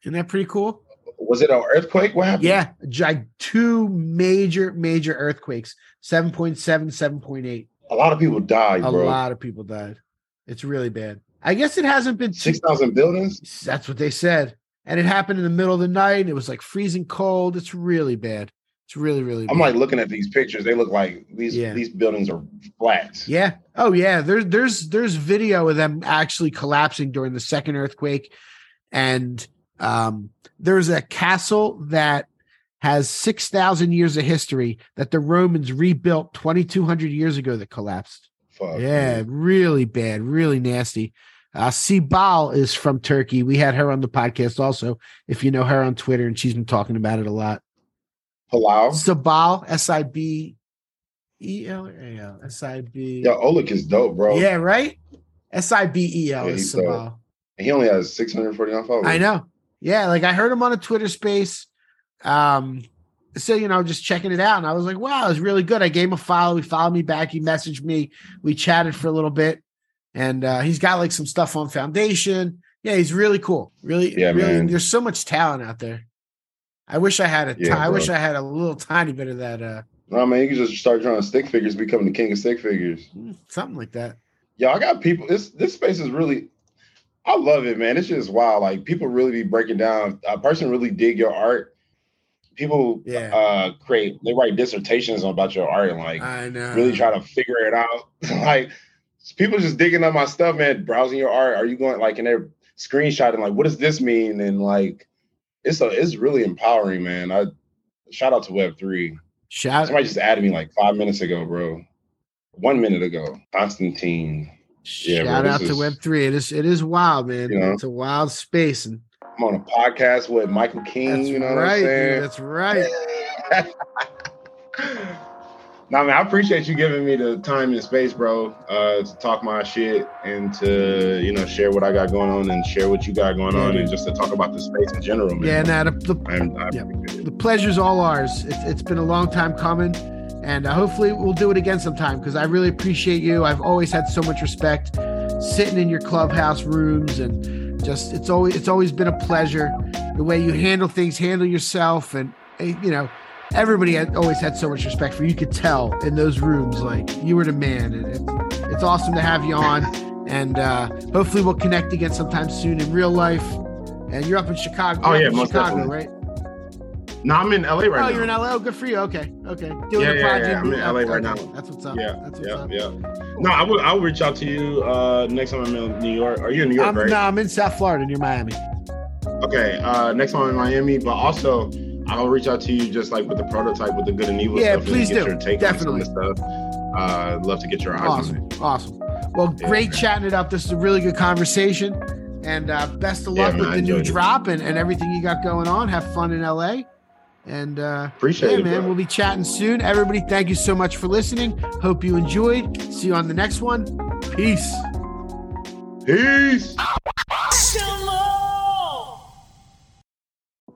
Speaker 5: Isn't that pretty cool?
Speaker 6: was it an earthquake? What happened?
Speaker 5: Yeah, gi- two major major earthquakes, 7.7 7.8.
Speaker 6: A lot of people died,
Speaker 5: A
Speaker 6: bro.
Speaker 5: lot of people died. It's really bad. I guess it hasn't been
Speaker 6: Six thousand buildings.
Speaker 5: that's what they said. And it happened in the middle of the night. It was like freezing cold. It's really bad. It's really really.
Speaker 6: I'm like looking at these pictures. They look like these
Speaker 5: Yeah.
Speaker 6: these buildings are flats.
Speaker 5: Yeah. Oh yeah. There's there's there's video of them actually collapsing during the second earthquake, and um, there's a castle that has six thousand years of history that the Romans rebuilt 2,200 years ago that collapsed.
Speaker 6: Fuck.
Speaker 5: yeah,
Speaker 6: man.
Speaker 5: really bad, really nasty. Uh, Sibel is from Turkey. We had her on the podcast also. If you know her on Twitter, and she's been talking about it a lot.
Speaker 6: Palau.
Speaker 5: Sibel, S I B E L or A L S I B.
Speaker 6: Yeah, Olik is dope, bro.
Speaker 5: Yeah, right. S I B E L
Speaker 6: Yeah,
Speaker 5: is
Speaker 6: dope.
Speaker 5: Sabal.
Speaker 6: He only has 649 followers.
Speaker 5: I know. Yeah, like I heard him on a Twitter space. Um, so you know, just checking it out, and I was like, wow, it's really good. I gave him a follow. He followed me back. He messaged me. We chatted for a little bit, and uh, he's got like some stuff on Foundation. Yeah, he's really cool. Really,
Speaker 6: Yeah,
Speaker 5: really.
Speaker 6: man.
Speaker 5: There's so much talent out there. I wish I had a.
Speaker 6: Yeah,
Speaker 5: I wish. I had a little tiny bit of that. Uh,
Speaker 6: No, man, you can just start drawing stick figures, becoming the king of stick figures.
Speaker 5: something like that.
Speaker 6: Yo, I got people. This this space is really. I love it, man. It's just wild. Like people really be breaking down. A person really dig your art. People
Speaker 5: Yeah.
Speaker 6: uh create. They write dissertations about your art and like
Speaker 5: I know.
Speaker 6: really try to figure it out. like people just digging up my stuff, man. Browsing your art. Are you going like and they're screenshotting like what does this mean? And like it's a it's really empowering, man. I shout out to Web three.
Speaker 5: Shout
Speaker 6: Somebody just added me like five minutes ago, bro. one minute ago. Constantine. Yeah,
Speaker 5: Shout
Speaker 6: bro,
Speaker 5: out to
Speaker 6: is-
Speaker 5: Web three. It is it is wild, man.
Speaker 6: You know?
Speaker 5: It's a wild space, and
Speaker 6: I'm on a podcast with Michael King.
Speaker 5: that's
Speaker 6: you know
Speaker 5: right.
Speaker 6: what I'm
Speaker 5: dude,
Speaker 6: saying?
Speaker 5: that's right.
Speaker 6: No, man, I appreciate you giving me the time and space, bro, uh, to talk my shit and to you know share what I got going on and share what you got going on and just to talk about the space in general, man.
Speaker 5: Yeah, nah, the, the,
Speaker 6: I'm, I
Speaker 5: yeah. the pleasure's all ours. It's, it's been a long time coming, and uh, hopefully we'll do it again sometime because I really appreciate you. I've always had so much respect sitting in your clubhouse rooms, and just it's always it's always been a pleasure the way you handle things, handle yourself, and eh, you know. Everybody had always had so much respect for you. You could tell in those rooms, like you were the man, and it's, it's awesome to have you on. And uh, hopefully, we'll connect again sometime soon in real life. And you're up in Chicago.
Speaker 6: Oh, yeah, most
Speaker 5: Chicago,
Speaker 6: definitely.
Speaker 5: right?
Speaker 6: No, I'm in LA right
Speaker 5: oh,
Speaker 6: now.
Speaker 5: you're in LA. Oh, good for you. Okay, okay. Doing
Speaker 6: Yeah, yeah,
Speaker 5: project.
Speaker 6: yeah, I'm in LA right now.
Speaker 5: That's what's up.
Speaker 6: Yeah,
Speaker 5: That's what's
Speaker 6: yeah,
Speaker 5: up.
Speaker 6: yeah. No, I will. I'll reach out to you uh, next time I'm in New York. Are you in New York,
Speaker 5: I'm,
Speaker 6: right?
Speaker 5: No, I'm in South Florida near Miami.
Speaker 6: Okay. Uh, next time I'm in Miami, but also I'll reach out to you just like with the prototype with the good and evil
Speaker 5: Yeah,
Speaker 6: stuff.
Speaker 5: please
Speaker 6: and get
Speaker 5: do. Definitely.
Speaker 6: on some of the stuff. Uh, love to get your eyes on
Speaker 5: Awesome,
Speaker 6: it.
Speaker 5: awesome. Well,
Speaker 6: Yeah,
Speaker 5: great
Speaker 6: man.
Speaker 5: chatting it up. This is a really good conversation, and uh, best of
Speaker 6: Yeah,
Speaker 5: luck
Speaker 6: man,
Speaker 5: with the new
Speaker 6: it.
Speaker 5: drop and, and everything you got going on. Have fun in LA, and uh,
Speaker 6: Appreciate
Speaker 5: yeah,
Speaker 6: it,
Speaker 5: man.
Speaker 6: bro.
Speaker 5: We'll be chatting soon. Everybody, thank you so much for listening. Hope you enjoyed. See you on the next one. Peace.
Speaker 6: Peace.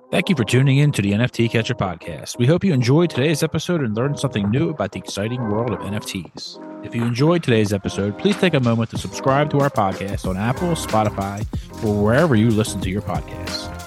Speaker 7: Thank you for tuning in to the NFT Catcher podcast. We hope you enjoyed today's episode and learned something new about the exciting world of NFTs. If you enjoyed today's episode, please take a moment to subscribe to our podcast on Apple, Spotify, or wherever you listen to your podcasts.